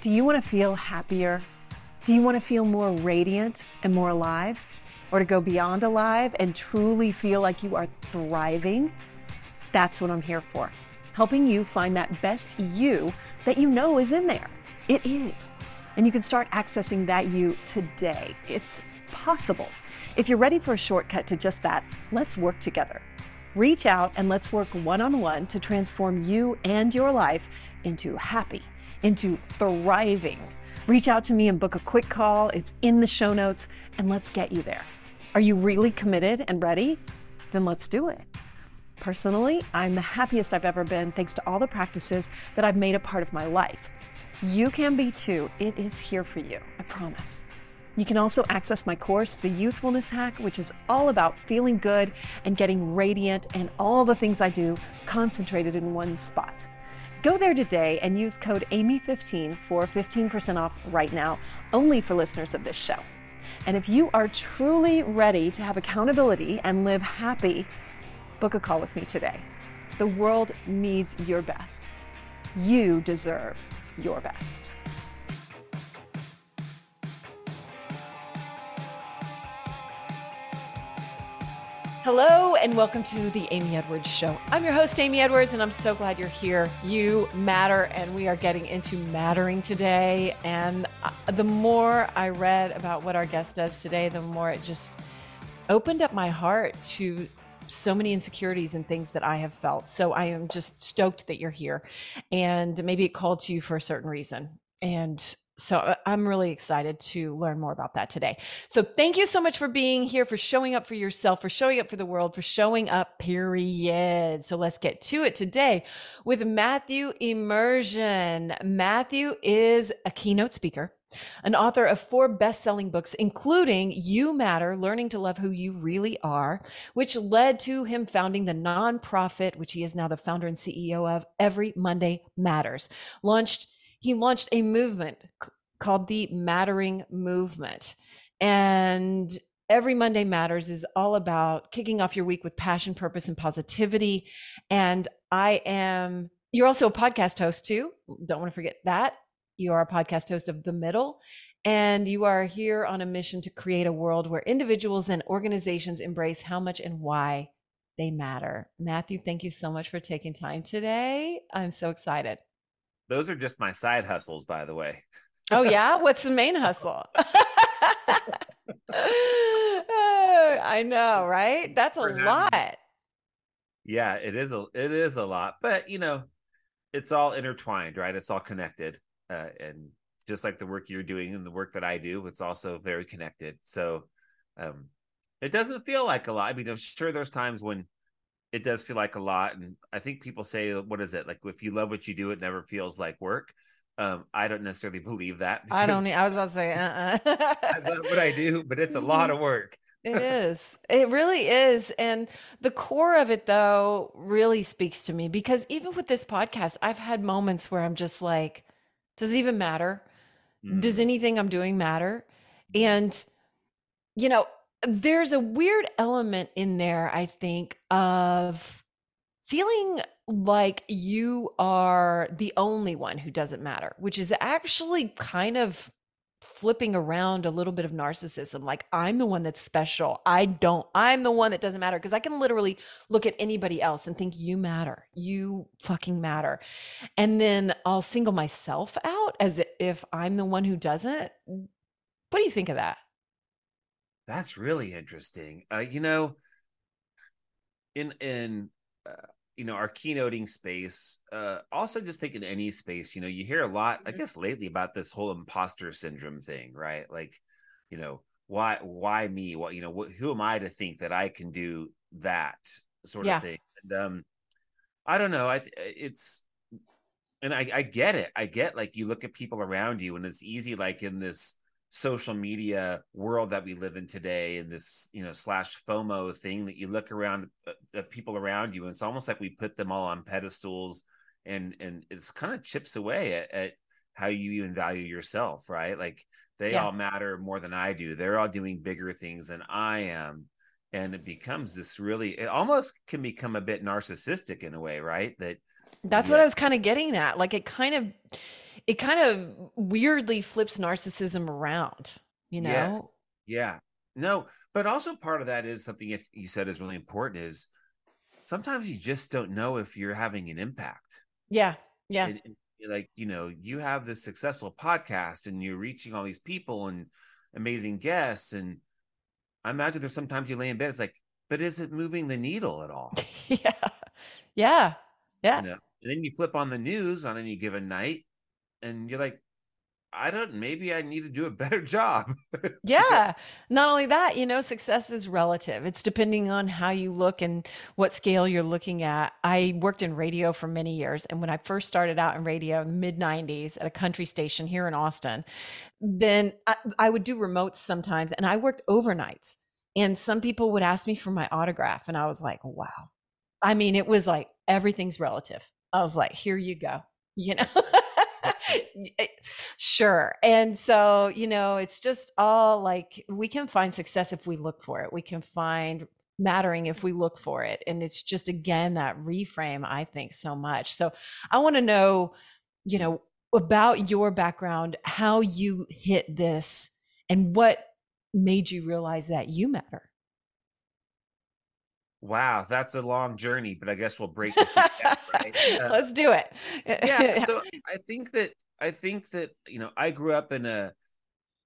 Do you want to feel happier? Do you want to feel more radiant and more alive? Or to go beyond alive and truly feel like you are thriving? That's what I'm here for. Helping you find that best you that you know is in there. It is. And you can start accessing that you today. It's possible. If you're ready for a shortcut to just that, let's work together. Reach out and let's work one on one to transform you and your life into happy, into thriving. Reach out to me and book a quick call. It's in the show notes, and let's get you there. Are you really committed and ready? Then let's do it. Personally, I'm the happiest I've ever been thanks to all the practices that I've made a part of my life. You can be too. It is here for you, I promise. You can also access my course, The Youthfulness Hack, which is all about feeling good and getting radiant and all the things I do concentrated in one spot. Go there today and use code AMY15 for 15% off right now, only for listeners of this show. And if you are truly ready to have accountability and live happy, book a call with me today. The world needs your best. You deserve your best. Hello, and welcome to the Amy Edwards Show. I'm your host, Amy Edwards, and I'm so glad you're here. You matter, and we are getting into mattering today. And uh, the more I read about what our guest does today, the more it just opened up my heart to so many insecurities and things that I have felt. So I am just stoked that you're here. And maybe it called to you for a certain reason. And so uh, I'm really excited to learn more about that today. So thank you so much for being here, for showing up for yourself, for showing up for the world, for showing up, period. So let's get to it today with Matthew Emerzian. Matthew is a keynote speaker, an author of four best selling books, including You Matter Learning to Love Who You Really Are, which led to him founding the nonprofit, which he is now the founder and CEO of, Every Monday Matters, launched he launched a movement called the Mattering Movement. And Every Monday Matters is all about kicking off your week with passion, purpose, and positivity. And I am, you're also a podcast host too. Don't want to forget that. You are a podcast host of The Middle, and you are here on a mission to create a world where individuals and organizations embrace how much and why they matter. Matthew, thank you so much for taking time today. I'm so excited. Those are just my side hustles, by the way. Oh yeah, what's the main hustle? I know, right? That's a lot. Yeah, it is a it is a lot, but you know, it's all intertwined, right? It's all connected, uh, and just like the work you're doing and the work that I do, it's also very connected. So, um, it doesn't feel like a lot. I mean, I'm sure there's times when it does feel like a lot and i think people say what is it? Like if you love what you do it never feels like work. Um i don't necessarily believe that i don't i was about to say uh-uh. i love what i do but it's a lot of work. It is. It really is and the core of it though really speaks to me because even with this podcast i've had moments where i'm just like does it even matter? Mm. does anything i'm doing matter? And you know there's a weird element in there, I think, of feeling like you are the only one who doesn't matter, which is actually kind of flipping around a little bit of narcissism. Like, I'm the one that's special. I don't, I'm the one that doesn't matter. Cause I can literally look at anybody else and think, you matter. You fucking matter. And then I'll single myself out as if I'm the one who doesn't. What do you think of that? That's really interesting. Uh, you know, in in uh, you know our keynoting space, uh, also just think in any space, you know, you hear a lot, I mm-hmm. guess, lately about this whole imposter syndrome thing, right? Like, you know, why why me? What you know, what, who am I to think that I can do that sort yeah. of thing? And um, I don't know. I it's and I, I get it. I get like you look at people around you, and it's easy, like in this social media world that we live in today and this you know slash fomo thing that you look around uh, the people around you and it's almost like we put them all on pedestals and and it's kind of chips away at, at how you even value yourself right like they yeah. all matter more than i do they're all doing bigger things than i am and it becomes this really it almost can become a bit narcissistic in a way right that that's yeah. what i was kind of getting at like it kind of it kind of weirdly flips narcissism around, you know? Yes. Yeah. No, but also part of that is something you said is really important is sometimes you just don't know if you're having an impact. Yeah. Yeah. And, and, like, you know, you have this successful podcast and you're reaching all these people and amazing guests. And I imagine there's sometimes you lay in bed, it's like, but is it moving the needle at all? yeah. Yeah. Yeah. You know? And then you flip on the news on any given night and you're like, I don't maybe I need to do a better job. yeah. Not only that, you know, success is relative. It's depending on how you look and what scale you're looking at. I worked in radio for many years. And when I first started out in radio in the mid 90s at a country station here in Austin, then I, I would do remotes sometimes and I worked overnights. And some people would ask me for my autograph. And I was like, wow. I mean, it was like everything's relative. I was like, here you go. You know? Eh, sure. And so, you know, it's just all like we can find success if we look for it. We can find mattering if we look for it. And it's just, again, that reframe, I think, so much. So I want to know, you know, about your background, how you hit this, and what made you realize that you matter. Wow, that's a long journey, but I guess we'll break this down, right? Uh, Let's do it. yeah, so I think that I think that you know I grew up in a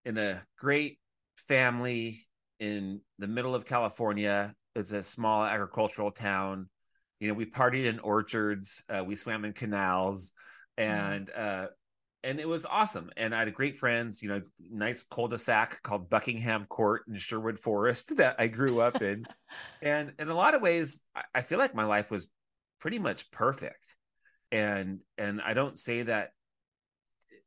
in a great family in the middle of California. It's a small agricultural town. You know, we partied in orchards, uh, we swam in canals, mm. and uh, and it was awesome. And I had great friends. You know, nice cul-de-sac called Buckingham Court in Sherwood Forest that I grew up in, and in a lot of ways, I feel like my life was pretty much perfect. And and I don't say that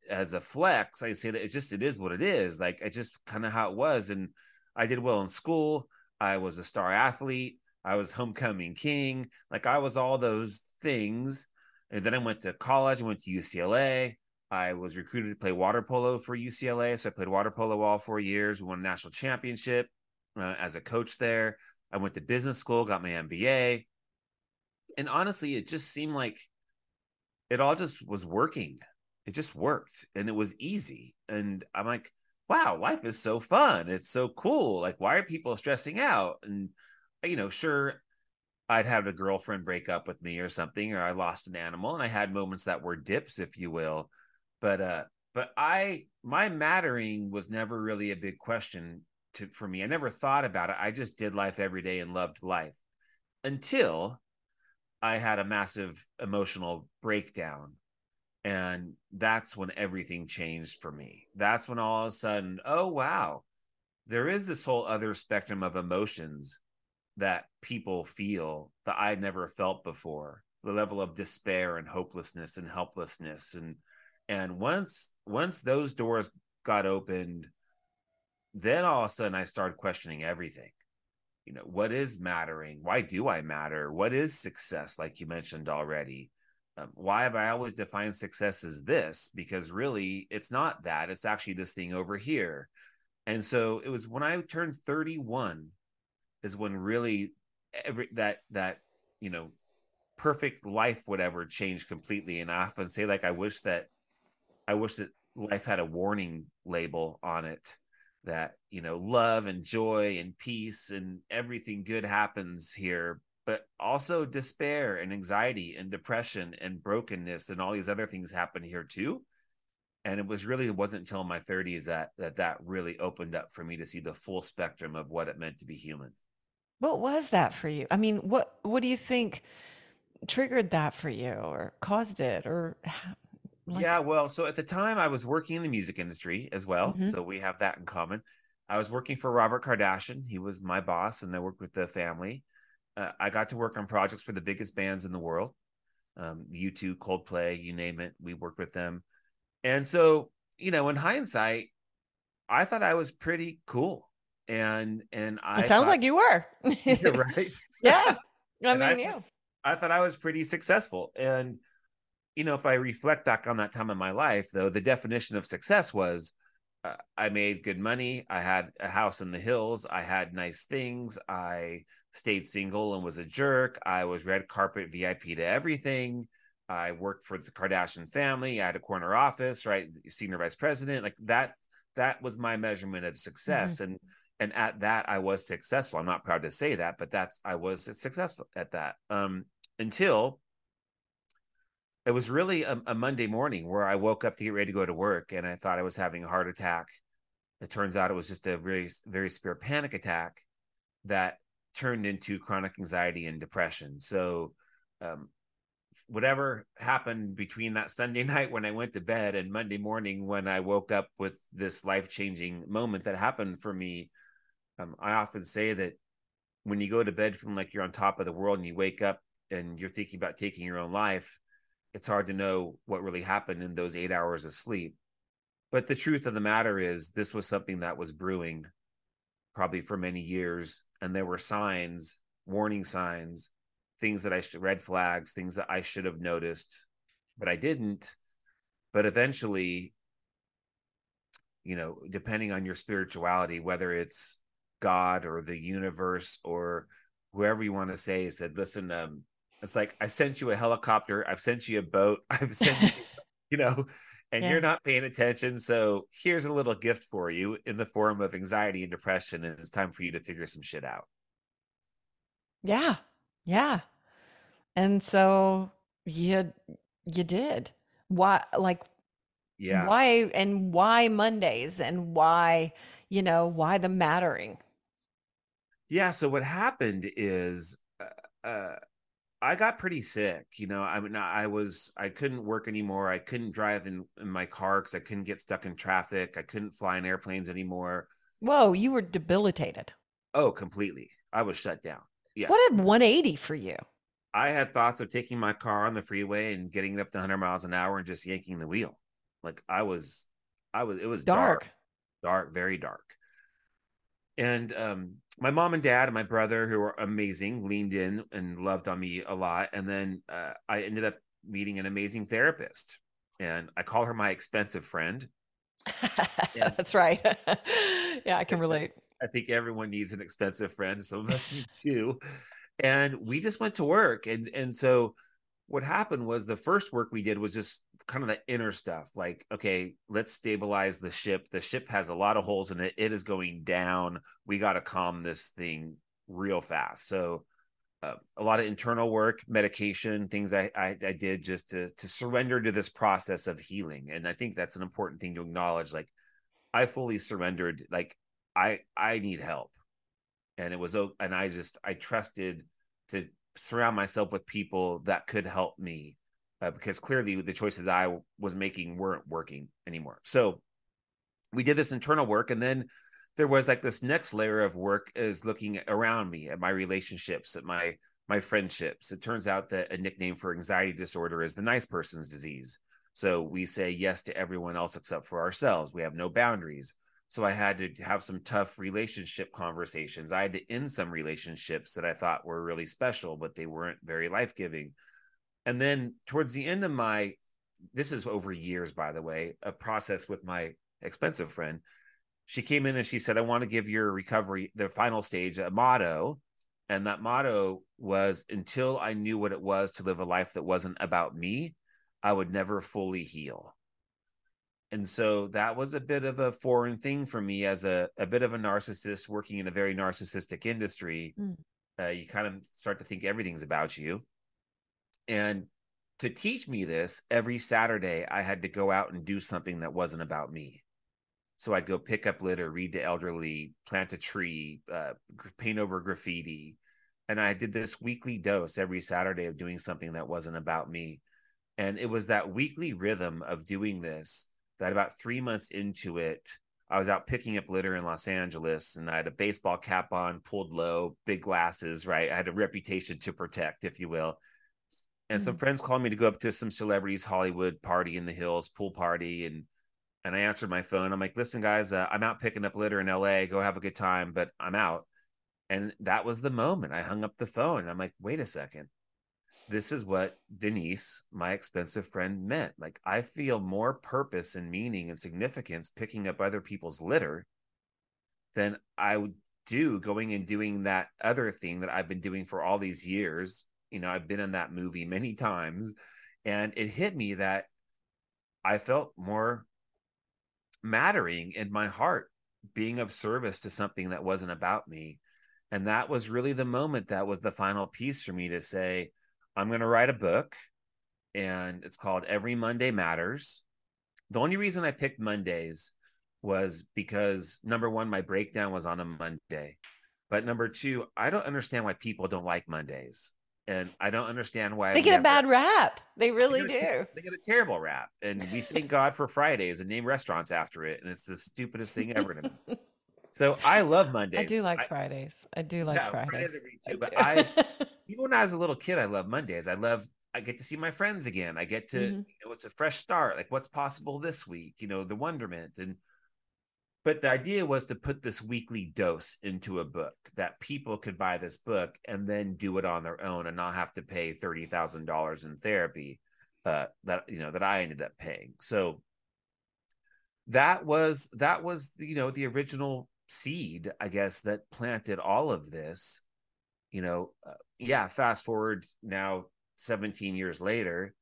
as a flex. I say that it's just it is what it is. Like I just kind of how it was. And I did well in school. I was a star athlete. I was homecoming king. Like I was all those things. And then I went to college. I went to UCLA. I was recruited to play water polo for UCLA. So I played water polo all four years. We won a national championship uh, as a coach there. I went to business school, got my MBA. And honestly, it just seemed like it all just was working it just worked and it was easy. And I'm like, wow, life is so fun. It's so cool. Like, why are people stressing out? And, you know, sure, I'd have a girlfriend break up with me or something, or I lost an animal, and I had moments that were dips, if you will. But, uh, but I, my mattering was never really a big question to, for me. I never thought about it. I just did life every day and loved life until I had a massive emotional breakdown and that's when everything changed for me. That's when all of a sudden, oh, wow, there is this whole other spectrum of emotions that people feel that I never felt before. The level of despair and hopelessness and helplessness. And and once once those doors got opened, then all of a sudden I started questioning everything. You know, what is mattering? Why do I matter? What is success, like you mentioned already? um, why have I always defined success as this? Because really, it's not that. It's actually this thing over here. And so it was when I turned 31 is when really every that that you know perfect life whatever changed completely. And I often say like I wish that I wish that life had a warning label on it that you know love and joy and peace and everything good happens here but also despair and anxiety and depression and brokenness and all these other things happen here too. And it was really it wasn't until my 30s that that that really opened up for me to see the full spectrum of what it meant to be human. What was that for you? I mean what what do you think triggered that for you or caused it or like... yeah well so at the time i was working in the music industry as well mm-hmm. so we have that in common i was working for robert kardashian he was my boss and i worked with the family uh, I got to work on projects for the biggest bands in the world, um, U2, Coldplay, you name it. We worked with them, and so you know, in hindsight, I thought I was pretty cool, and and I. It sounds thought, like you were. right. yeah, I mean, I, yeah. I thought I was pretty successful, and you know, if I reflect back on that time in my life, though, the definition of success was uh, I made good money. I had a house in the hills. I had nice things. I stayed single and was a jerk. I was red carpet VIP to everything. I worked for the Kardashian family. I had a corner office, right? Senior vice president. Like that, that was my measurement of success. Mm-hmm. And and at that, I was successful. I'm not proud to say that, but that's I was successful at that. Um, until it was really a, a Monday morning where I woke up to get ready to go to work and I thought I was having a heart attack. It turns out it was just a very, very severe panic attack that turned into chronic anxiety and depression. So, um, whatever happened between that Sunday night when I went to bed and Monday morning when I woke up with this life changing moment that happened for me, um, I often say that when you go to bed feeling like you're on top of the world and you wake up and you're thinking about taking your own life, it's hard to know what really happened in those eight hours of sleep. But the truth of the matter is, this was something that was brewing probably for many years. And there were signs, warning signs, things that I should, red flags, things that I should have noticed, but I didn't. But eventually, you know, depending on your spirituality, whether it's God or the universe or whoever you want to say, said, listen, um, it's like I sent you a helicopter, I've sent you a boat, I've sent you, you know, and yeah. you're not paying attention. So here's a little gift for you in the form of anxiety and depression, and it's time for you to figure some shit out. Yeah. Yeah. And so you you did. Why like yeah. Why and why Mondays and why, you know, why the mattering? Yeah, so what happened is uh, uh I got pretty sick. You know, I mean, I was, I couldn't work anymore. I couldn't drive in, in my car because I couldn't get stuck in traffic. I couldn't fly in airplanes anymore. Whoa, you were debilitated. Oh, completely. I was shut down. Yeah. What a 180 for you. I had thoughts of taking my car on the freeway and getting it up to 100 miles an hour and just yanking the wheel. Like I was, I was, it was dark, dark, dark very dark and um, my mom and dad and my brother who were amazing leaned in and loved on me a lot. And then uh, i ended up meeting an amazing therapist and i call her my expensive friend. That's right. Yeah i can relate. I think everyone needs an expensive friend some of us need too and we just went to work and and so what happened was the first work we did was just kind of the inner stuff like okay let's stabilize the ship. The ship has a lot of holes in it. It is going down. We got to calm this thing real fast. So uh, a lot of internal work medication things I, I, I did just to to surrender to this process of healing. And i think that's an important thing to acknowledge like i fully surrendered like i i need help. And it was and i just i trusted to surround myself with people that could help me uh, because clearly the choices I was making weren't working anymore. So we did this internal work and then there was like this next layer of work is looking around me at my relationships at my my friendships it turns out that a nickname for anxiety disorder is the nice person's disease so we say yes to everyone else except for ourselves we have no boundaries so I had to have some tough relationship conversations. I had to end some relationships that I thought were really special, but they weren't very life giving. And then towards the end of my, this is over years, by the way, a process with my expensive friend. She came in and she said, I want to give your recovery, the final stage, a motto. And that motto was until I knew what it was to live a life that wasn't about me, I would never fully heal and so that was a bit of a foreign thing for me as a, a bit of a narcissist working in a very narcissistic industry mm. uh, you kind of start to think everything's about you and to teach me this every saturday i had to go out and do something that wasn't about me so i'd go pick up litter read to elderly plant a tree uh, paint over graffiti and i did this weekly dose every saturday of doing something that wasn't about me and it was that weekly rhythm of doing this that about three months into it, I was out picking up litter in Los Angeles and I had a baseball cap on, pulled low, big glasses, right? I had a reputation to protect, if you will. And some friends called me to go up to some celebrities Hollywood party in the hills, pool party. And and I answered my phone. I'm like, listen, guys, uh, I'm out picking up litter in LA. Go have a good time, but I'm out. And that was the moment I hung up the phone. I'm like, wait a second this is what Denise, my expensive friend, meant. Like, I feel more purpose and meaning and significance picking up other people's litter than I would do going and doing that other thing that I've been doing for all these years. You know, I've been in that movie many times And it hit me that I felt more mattering in my heart, being of service to something that wasn't about me. And that was really the moment that was the final piece for me to say, I'm going to write a book and it's called Every Monday Matters. The only reason I picked Mondays was because number one, my breakdown was on a Monday. But number two, I don't understand why people don't like Mondays. And I don't understand why they get never, a bad rap. They really they do. A, they get a terrible rap. And we thank God for Fridays and name restaurants after it. And it's the stupidest thing ever to me. So I love Mondays. I do like I, Fridays. I do like yeah, Fridays. Fridays too, I but I even when I was a little kid, I love Mondays. I love I get to see my friends again. I get to mm-hmm. you know it's a fresh start. Like what's possible this week? You know, the wonderment and but the idea was to put this weekly dose into a book that people could buy this book and then do it on their own and not have to pay thirty thousand dollars in therapy. Uh, that you know that I ended up paying. So that was that was you know the original seed, I guess, that planted all of this. You know, uh, yeah. Fast forward now, seventeen years later,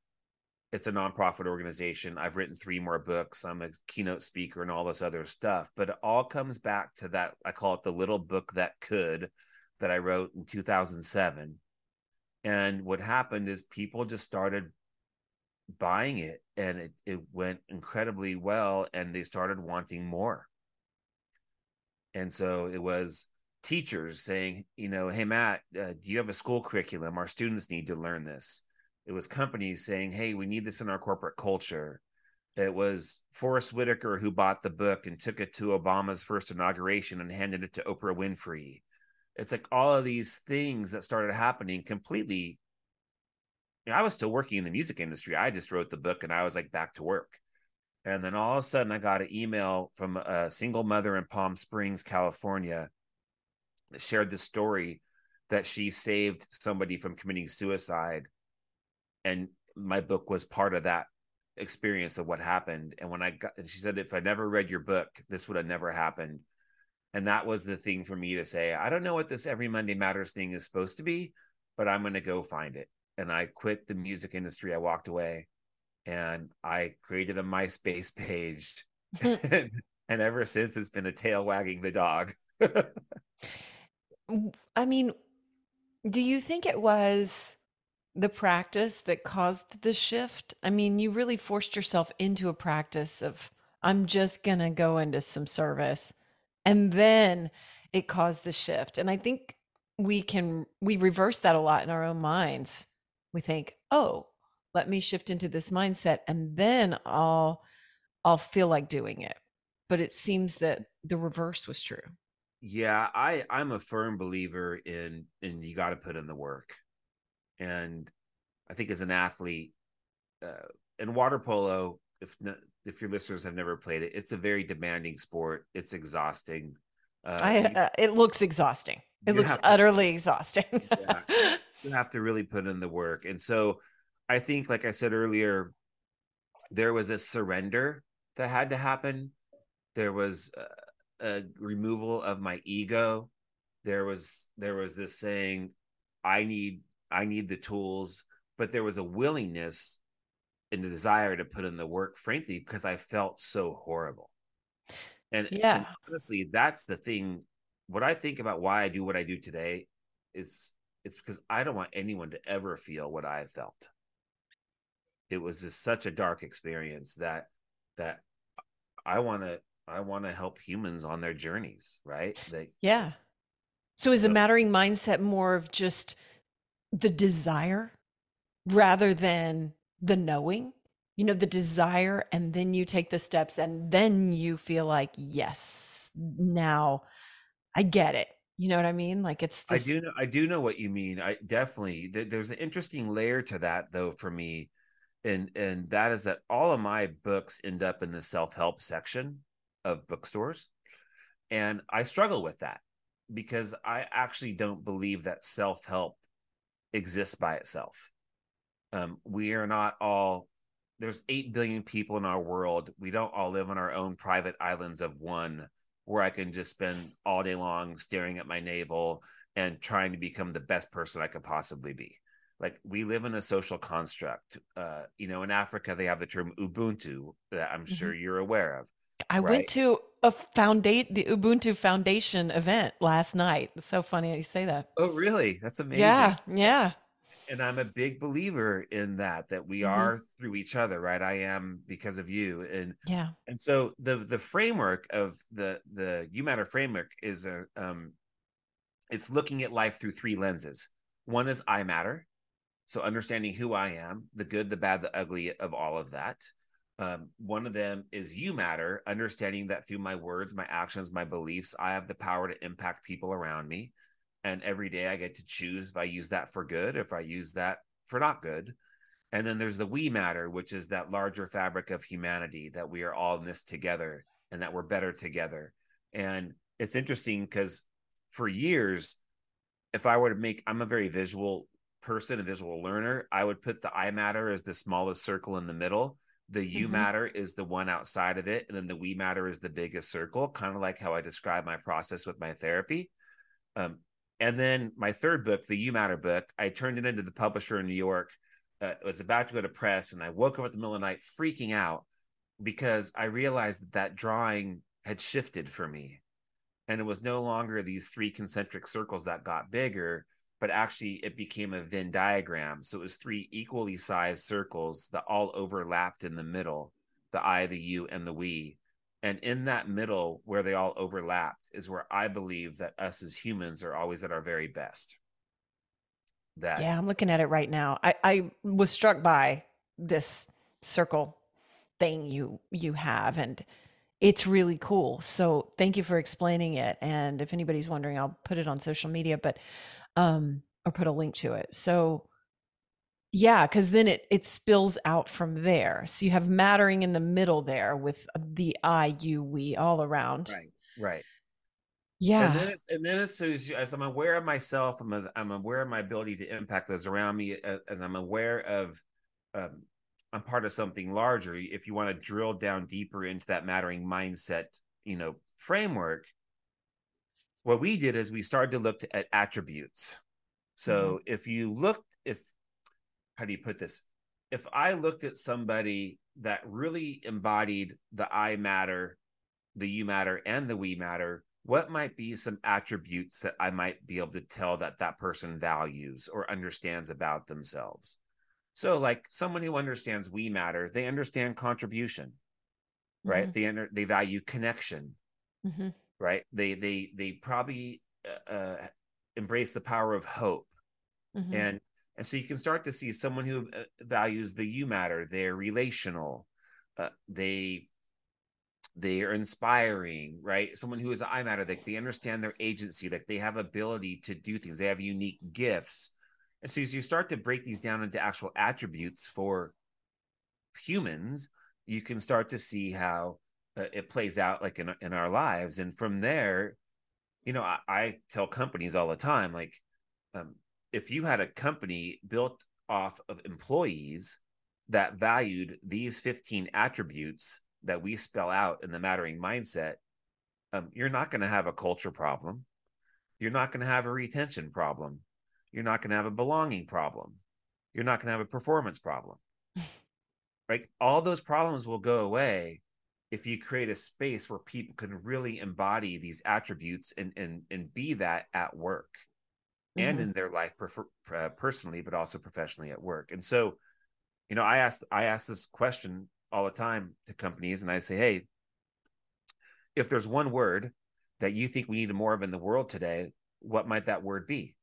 it's a nonprofit organization. I've written three more books. I'm a keynote speaker and all this other stuff. But it all comes back to that. I call it the little book that could that I wrote in 2007. And what happened is people just started buying it and it, it went incredibly well and they started wanting more. And so it was teachers saying, you know, hey, Matt, uh, do you have a school curriculum? Our students need to learn this it was companies saying, "Hey, we need this in our corporate culture." It was Forest Whitaker who bought the book and took it to Obama's first inauguration and handed it to Oprah Winfrey. It's like all of these things that started happening completely. You know, I was still working in the music industry. I just wrote the book and I was like back to work. And then all of a sudden, I got an email from a single mother in Palm Springs, California, that shared the story that she saved somebody from committing suicide and my book was part of that experience of what happened. And when i got she said if i never read your book this would have never happened. And that was the thing for me to say i don't know what this every monday matters thing is supposed to be but i'm going to go find it. And i quit the music industry. I walked away and i created a myspace page. And, hmm. and ever since it's been a tail wagging the dog. I mean do you think it was the practice that caused the shift? I mean, you really forced yourself into a practice of, I'm just going to go into some service. And then it caused the shift. And I think we can, we reverse that a lot in our own minds. We think, oh, let me shift into this mindset and then I'll, I'll feel like doing it. But it seems that the reverse was true. Yeah, I I'm a firm believer in in you got to put in the work and I think as an athlete, uh, in water polo, if if your listeners have never played it, it's a very demanding sport. It's exhausting. Uh, I, uh, it looks exhausting. It looks utterly to, exhausting. yeah, you have to really put in the work, and so I think, like I said earlier, there was a surrender that had to happen. There was a, a removal of my ego. There was there was this saying, "I need I need the tools, but there was a willingness and a desire to put in the work, frankly, because I felt so horrible. And yeah, and honestly, that's the thing. What I think about why I do what I do today is it's because I don't want anyone to ever feel what I felt. It was just such a dark experience that that I want to I want to help humans on their journeys, right? Yeah. So is the mattering mindset more of just the desire rather than the knowing you know the desire and then you take the steps and then you feel like yes now i get it. You know what i mean? Like it's this... i do know i do know what you mean i definitely there's an interesting layer to that though for me and and that is that all of my books end up in the self-help section of bookstores and i struggle with that because i actually don't believe that self-help exists by itself. Um, we are not all there's 8 billion people in our world. We don't all live on our own private islands of one where I can just spend all day long staring at my navel and trying to become the best person I could possibly be. like we live in a social construct. Uh, you know, in Africa they have the term Ubuntu that I'm mm-hmm. sure you're aware of. I right? went to a foundate the Ubuntu Foundation event last night. It's so funny you say that. Oh, really? That's amazing. Yeah, yeah. And I'm a big believer in that. That we mm-hmm. are through each other, right? I am because of you, and yeah. And so the the framework of the the You Matter framework is a um, it's looking at life through three lenses. One is I matter, so understanding who I am, the good, the bad, the ugly of all of that. Um, one of them is you matter, understanding that through my words, my actions, my beliefs, I have the power to impact people around me. And every day I get to choose if I use that for good, if I use that for not good. And then there's the we matter, which is that larger fabric of humanity that we are all in this together and that we're better together. And it's interesting because for years, if I were to make, I'm a very visual person, a visual learner, I would put the I matter as the smallest circle in the middle the you mm-hmm. matter is the one outside of it and then the we matter is the biggest circle kind of like how i describe my process with my therapy um, and then my third book the you matter book i turned it into the publisher in new york uh, was about to go to press and i woke up at the middle of the night freaking out because i realized that that drawing had shifted for me and it was no longer these three concentric circles that got bigger but actually it became a Venn diagram. So it was three equally sized circles that all overlapped in the middle the I, the you, and the we. And in that middle, where they all overlapped, is where I believe that us as humans are always at our very best. That yeah, I'm looking at it right now. I, I was struck by this circle thing you you have, and it's really cool. So thank you for explaining it. And if anybody's wondering, I'll put it on social media. But um, or put a link to it. So yeah, because then it it spills out from there. So you have mattering in the middle there with the I, you, we all around. Right. Right. Yeah. And then it's, and then it's as, as I'm aware of myself, I'm, as, I'm aware of my ability to impact those around me, as, as I'm aware of, um, I'm part of something larger. If you want to drill down deeper into that mattering mindset, you know, framework, what we did is we started to look at attributes. So mm-hmm. if you looked, if how do you put this? If I looked at somebody that really embodied the I matter, the you matter, and the we matter, what might be some attributes that I might be able to tell that that person values or understands about themselves? So, like someone who understands we matter, they understand contribution, right? Mm-hmm. They under, they value connection. Mm-hmm right? They they they probably uh, uh, embrace the power of hope, mm-hmm. and and so you can start to see someone who uh, values the you matter. They're relational. Uh, they they are inspiring, right? Someone who is I matter, like they understand their agency, like they have ability to do things. They have unique gifts, and so as you start to break these down into actual attributes for humans, you can start to see how uh, it plays out like in in our lives and from there you know i, I tell companies all the time like um, if you had a company built off of employees that valued these 15 attributes that we spell out in the mattering mindset um, you're not going to have a culture problem. You're not going to have a retention problem. You're not going to have a belonging problem. You're not going to have a performance problem. Right? All those problems will go away if you create a space where people can really embody these attributes and and and be that at work mm-hmm. and in their life prefer, uh, personally but also professionally at work and so you know i asked i ask this question all the time to companies and i say hey if there's one word that you think we need more of in the world today what might that word be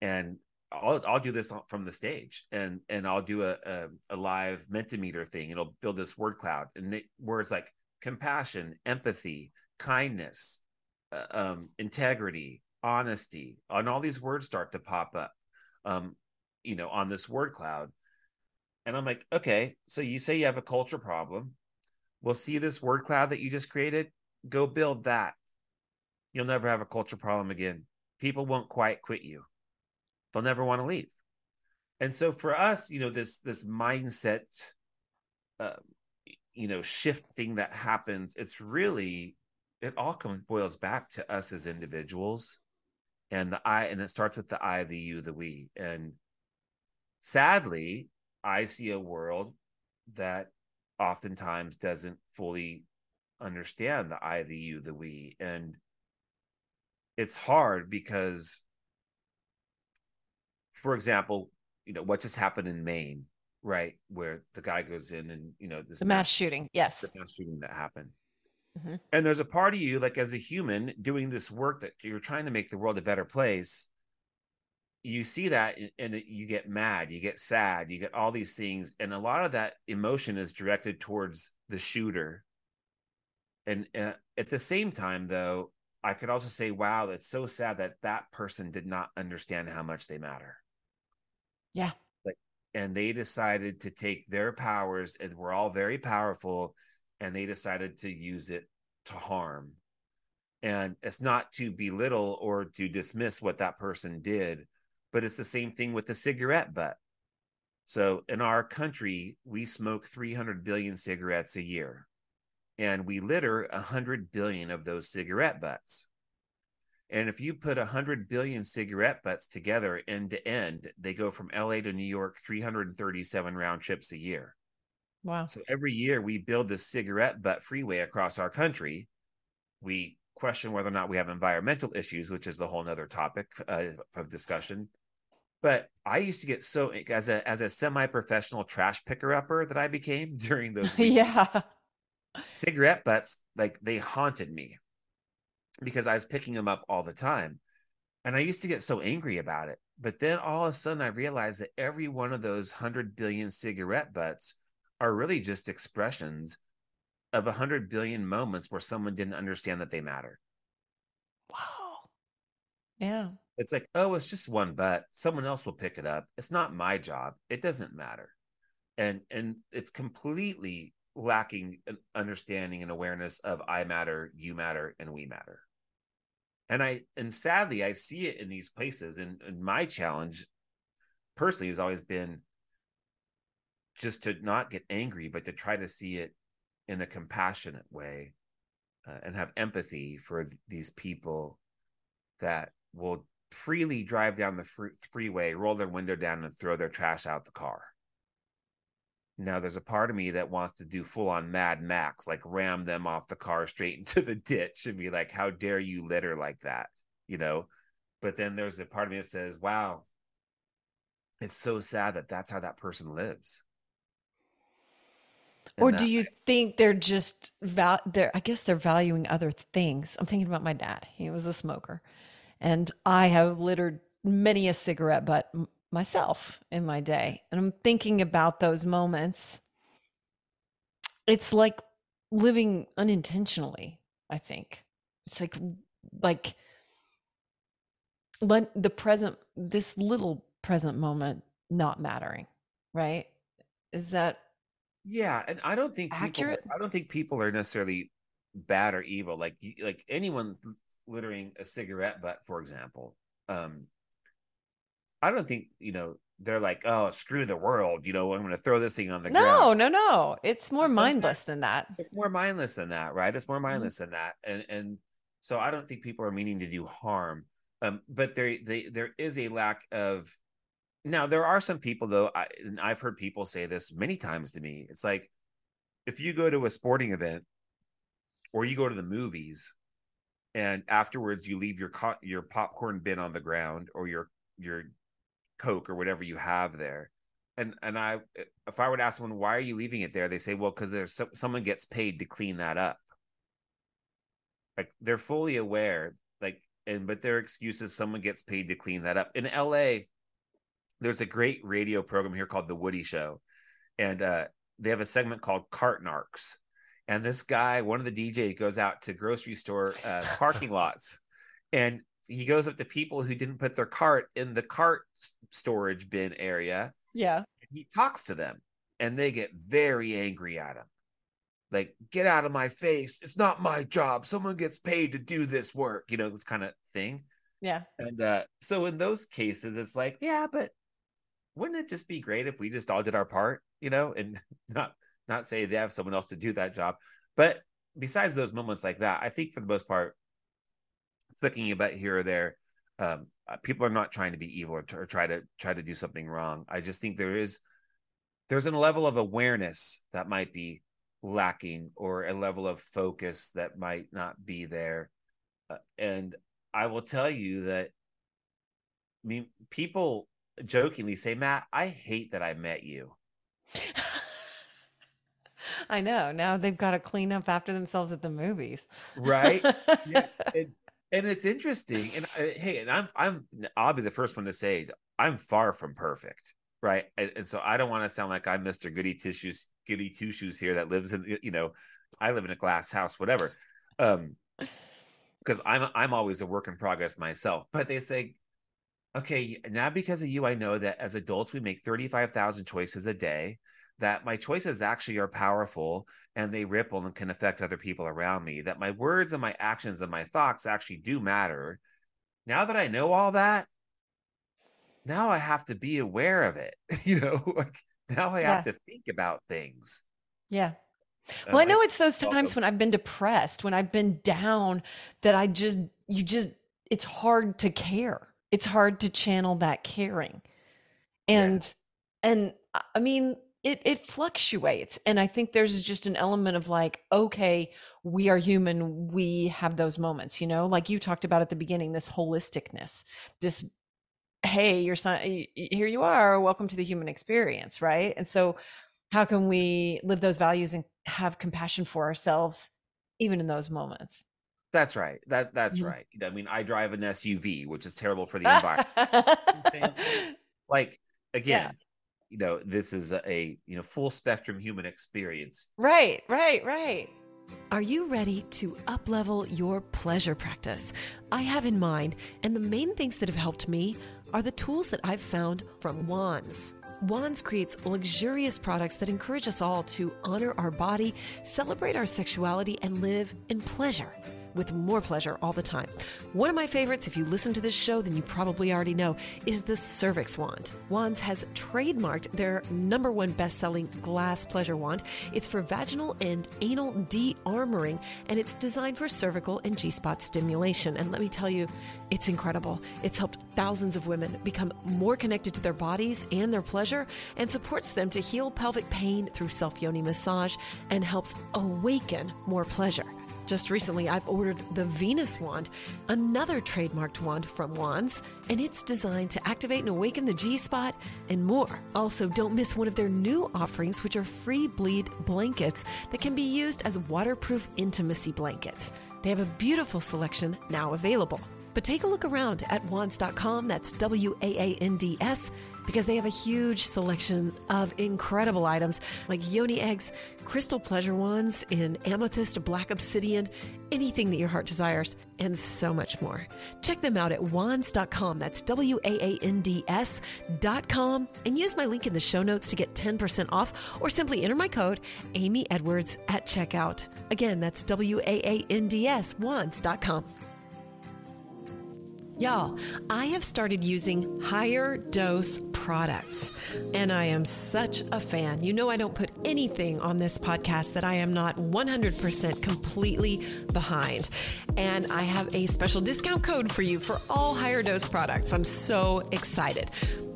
and I'll I'll do this from the stage and and I'll do a a, a live Mentimeter thing. It'll build this word cloud and it, words like compassion, empathy, kindness, uh, um, integrity, honesty, and all these words start to pop up, um, you know, on this word cloud. And I'm like, okay, so you say you have a culture problem. We'll see this word cloud that you just created. Go build that. You'll never have a culture problem again. People won't quite quit you they'll never want to leave and so for us you know this this mindset uh, you know shifting that happens it's really it all comes boils back to us as individuals and the i and it starts with the i the you the we and sadly, I see a world that oftentimes doesn't fully understand the I, the you, the we. And it's hard because, for example, you know, what just happened in Maine, right? Where the guy goes in and, you know, this the mass, mass shooting. Yes. The mass shooting that happened. Mm-hmm. And there's a part of you, like as a human doing this work that you're trying to make the world a better place. You see that and you get mad, you get sad, you get all these things. And a lot of that emotion is directed towards the shooter. And uh, at the same time, though, I could also say, wow, it's so sad that that person did not understand how much they matter. Yeah. And they decided to take their powers, and we're all very powerful and they decided to use it to harm. And it's not to belittle or to dismiss what that person did, but it's the same thing with the cigarette butt. So in our country, we smoke 300 billion cigarettes a year, and we litter 100 billion of those cigarette butts. And if you put 100 billion cigarette butts together end to end, they go from LA to New York 337 round trips a year. Wow. So every year we build this cigarette butt freeway across our country. We question whether or not we have environmental issues, which is a whole nother topic uh, of discussion. But I used to get so as a as a semi-professional trash picker upper that I became during those yeah cigarette butts like they haunted me because I was picking them up all the time. And I used to get so angry about it. But then all of a sudden I realized that every one of those 100 billion cigarette butts are really just expressions of a hundred billion moments where someone didn't understand that they matter. Wow. Yeah. It's like, oh, it's just one butt. Someone else will pick it up. It's not my job. It doesn't matter. And and it's completely lacking an understanding and awareness of I matter, you matter, and we matter. And I and sadly I see it in these places. And, and my challenge personally has always been just to not get angry, but to try to see it in a compassionate way uh, and have empathy for th- these people that will freely drive down the fr- freeway, roll their window down, and throw their trash out the car. Now, there's a part of me that wants to do full on Mad Max, like ram them off the car straight into the ditch and be like, how dare you litter like that? You know? But then there's a part of me that says, wow, it's so sad that that's how that person lives or do you think they're just val they're I guess they're valuing other things. I'm thinking about my dad. He was a smoker. And I have littered many a cigarette butt myself in my day. And I'm thinking about those moments. It's like living unintentionally, I think. It's like like let the present this little present moment not mattering, right? Is that yeah, and I don't think accurate. People, I don't think people are necessarily bad or evil. Like like anyone littering a cigarette butt, for example. Um, I don't think you know they're like, oh, screw the world. You know, I'm going to throw this thing on the no, ground. No, no, no. It's more mindless than that. It's more mindless than that, right? It's more mm-hmm. mindless mm-hmm. than that, and and so I don't think people are meaning to do harm. Um, but there, they, there is a lack of now there are some people though, I, and I've heard people say this many times to me. It's like if you go to a sporting event or you go to the movies, and afterwards you leave your co- your popcorn bin on the ground or your your coke or whatever you have there. And and i if i would ask someone why are you leaving it there? they say well because there's so, someone gets paid to clean that up. Like they're fully aware like and but their excuse is someone gets paid to clean that up. In la there's a great radio program here called The Woody Show, and uh, they have a segment called Cart Narcs. And this guy, one of the DJs, goes out to grocery store uh, parking lots, and he goes up to people who didn't put their cart in the cart storage bin area. Yeah, he talks to them, and they get very angry at him. Like, get out of my face! It's not my job. Someone gets paid to do this work. You know, this kind of thing. Yeah. And uh, so in those cases, it's like, yeah, but wouldn't it just be great if we just all did our part, you know, and not not say they have someone else to do that job. But besides those moments like that, I think for the most part, flicking a bet here or there, um, uh, people are not trying to be evil or, or try to try to do something wrong. I just think there is there's a level of awareness that might be lacking or a level of focus that might not be there. Uh, and I will tell you that I mean people jokingly say, "Matt, I hate that I met you." I know. Now they've got to clean up after themselves at the movies. Right? yeah. And, and it's interesting. And uh, hey, and I'm I'm I'll be the first one to say I'm far from perfect, right? And, and so I don't want to sound like I'm Mr. Goody Tissues, Goody Two Shoes here that lives in you know, I live in a glass house, whatever. Um, because I'm I'm always a work in progress myself. But they say, okay, now because of you, I know that as adults we make thirty five thousand choices a day that my choices actually are powerful and they ripple and can affect other people around me, that my words and my actions and my thoughts actually do matter. Now that I know all that, now I have to be aware of it. you know, like now I yeah. have to think about things. Yeah. Well, I know it's those times when I've been depressed, when I've been down, that I just, you just, it's hard to care. It's hard to channel that caring. And, yeah. and I mean, it it fluctuates and i think there's just an element of like okay we are human we have those moments you know? Like you talked about at the beginning this holisticness this hey your son here you are welcome to the human experience right? And so how can we live those values and have compassion for ourselves even in those moments? That's right that that's mm-hmm. right i mean i drive an suv which is terrible for the environment. Like again you know this is a you know full spectrum human experience. Right right right. Are you ready to uplevel your pleasure practice? I have in mind and the main things that have helped me are the tools that i've found from Waands. Waands creates luxurious products that encourage us all to honor our body, celebrate our sexuality, and live in pleasure with more pleasure all the time. One of my favorites, if you listen to this show, then you probably already know, is the Cervix Wand. Waands has trademarked their number one best selling glass pleasure wand. It's for vaginal and anal de armoring, and it's designed for cervical and G spot stimulation. And let me tell you, it's incredible. It's helped thousands of women become more connected to their bodies and their pleasure and supports them to heal pelvic pain through self yoni massage and helps awaken more pleasure. Just recently, I've ordered the Venus wand, another trademarked wand from Waands, and it's designed to activate and awaken the G spot and more. Also, don't miss one of their new offerings, which are free bleed blankets that can be used as waterproof intimacy blankets. They have a beautiful selection now available. But take a look around at waands.com, that's W A A N D S because they have a huge selection of incredible items like yoni eggs, crystal pleasure wands in amethyst, black obsidian, anything that your heart desires, and so much more. Check them out at waands.com. That's W A A N D S.com. And use my link in the show notes to get 10% off or simply enter my code Amy Edwards at checkout. Again, that's W A A N D S, waands.com. Y'all, I have started using higher dose products, and I am such a fan. You know, I don't put anything on this podcast that I am not 100% completely behind. And I have a special discount code for you for all higher dose products. I'm so excited.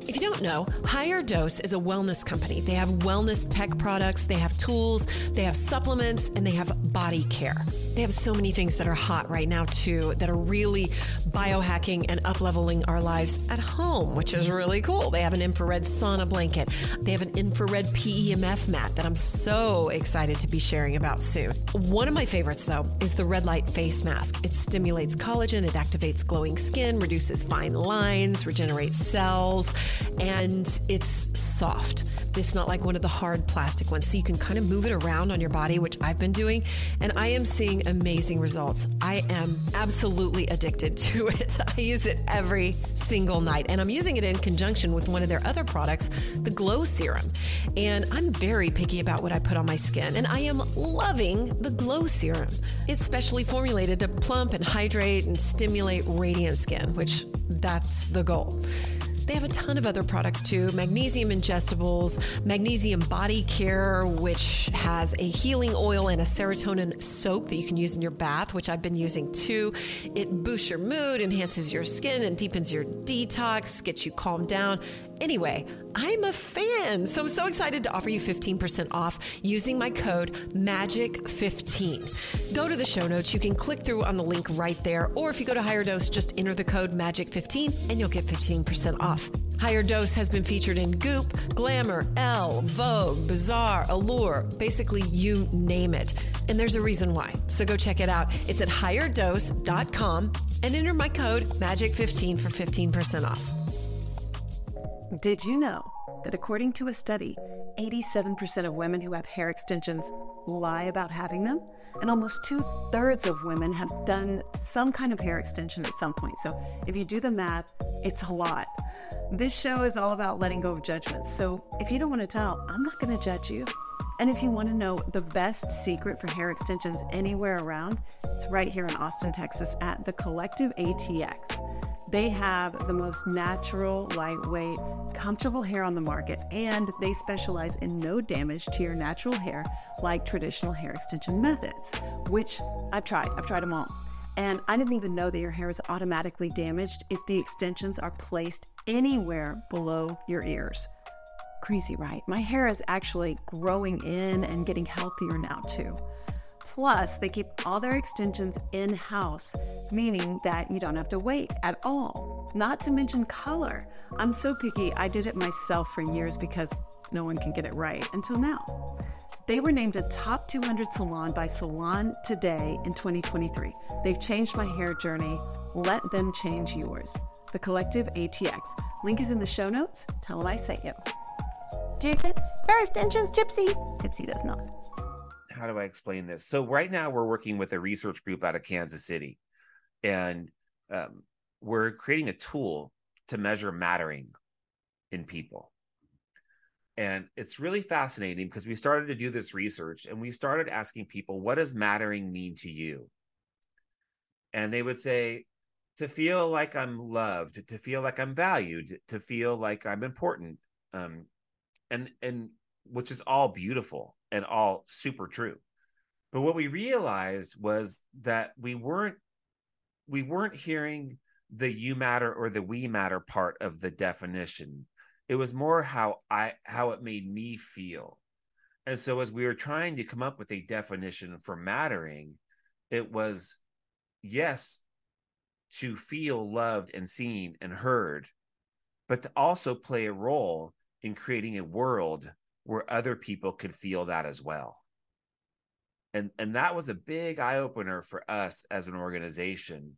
If you don't know, Higher Dose is a wellness company. They have wellness tech products, they have tools, they have supplements, and they have body care. They have so many things that are hot right now, too, that are really biohacking and upleveling our lives at home, which is really cool. They have an infrared sauna blanket, they have an infrared PEMF mat that I'm so excited to be sharing about soon. One of my favorites, though, is the red light face mask. It stimulates collagen, it activates glowing skin, reduces fine lines, regenerates cells and it's soft. It's not like one of the hard plastic ones. So you can kind of move it around on your body, which I've been doing. And I am seeing amazing results. I am absolutely addicted to it. I use it every single night. And I'm using it in conjunction with one of their other products, the Glow Serum. And I'm very picky about what I put on my skin. And I am loving the Glow Serum. It's specially formulated to plump and hydrate and stimulate radiant skin, which that's the goal. They have a ton of other products too magnesium ingestibles, magnesium body care, which has a healing oil and a serotonin soap that you can use in your bath, which I've been using too. It boosts your mood, enhances your skin, and deepens your detox, gets you calmed down. Anyway, I'm a fan, so I'm so excited to offer you 15% off using my code MAGIC15. Go to the show notes. You can click through on the link right there, or if you go to Higher Dose, just enter the code MAGIC15 and you'll get 15% off. Higher Dose has been featured in Goop, Glamour, Elle, Vogue, Bazaar, Allure, basically you name it. And there's a reason why. So go check it out. It's at higherdose.com and enter my code MAGIC15 for 15% off. Did you know that according to a study, 87% of women who have hair extensions lie about having them? And almost two thirds of women have done some kind of hair extension at some point. So if you do the math, it's a lot. This show is all about letting go of judgments. So if you don't want to tell, I'm not going to judge you. And if you want to know the best secret for hair extensions anywhere around, it's right here in Austin, Texas at the Collective ATX. They have the most natural, lightweight, comfortable hair on the market, and they specialize in no damage to your natural hair like traditional hair extension methods, which I've tried. I've tried them all. And I didn't even know that your hair is automatically damaged if the extensions are placed anywhere below your ears. Crazy, right? My hair is actually growing in and getting healthier now, too. Plus, they keep all their extensions in house, meaning that you don't have to wait at all. Not to mention color. I'm so picky, I did it myself for years because no one can get it right until now. They were named a top 200 salon by Salon Today in 2023. They've changed my hair journey. Let them change yours. The Collective ATX. Link is in the show notes. Tell them I sent you. Do you get hair extensions, Tipsy? Tipsy does not how do I explain this? So right now we're working with a research group out of Kansas City, and um, we're creating a tool to measure mattering in people. And it's really fascinating because we started to do this research and we started asking people, what does mattering mean to you? And they would say, to feel like I'm loved, to feel like I'm valued, to feel like I'm important. Um, and and which is all beautiful and all super true. But what we realized was that we weren't we weren't hearing the you matter or the we matter part of the definition. It was more how I how it made me feel. And so as we were trying to come up with a definition for mattering, it was yes to feel loved and seen and heard, but to also play a role in creating a world where other people could feel that as well. And and that was a big eye opener for us as an organization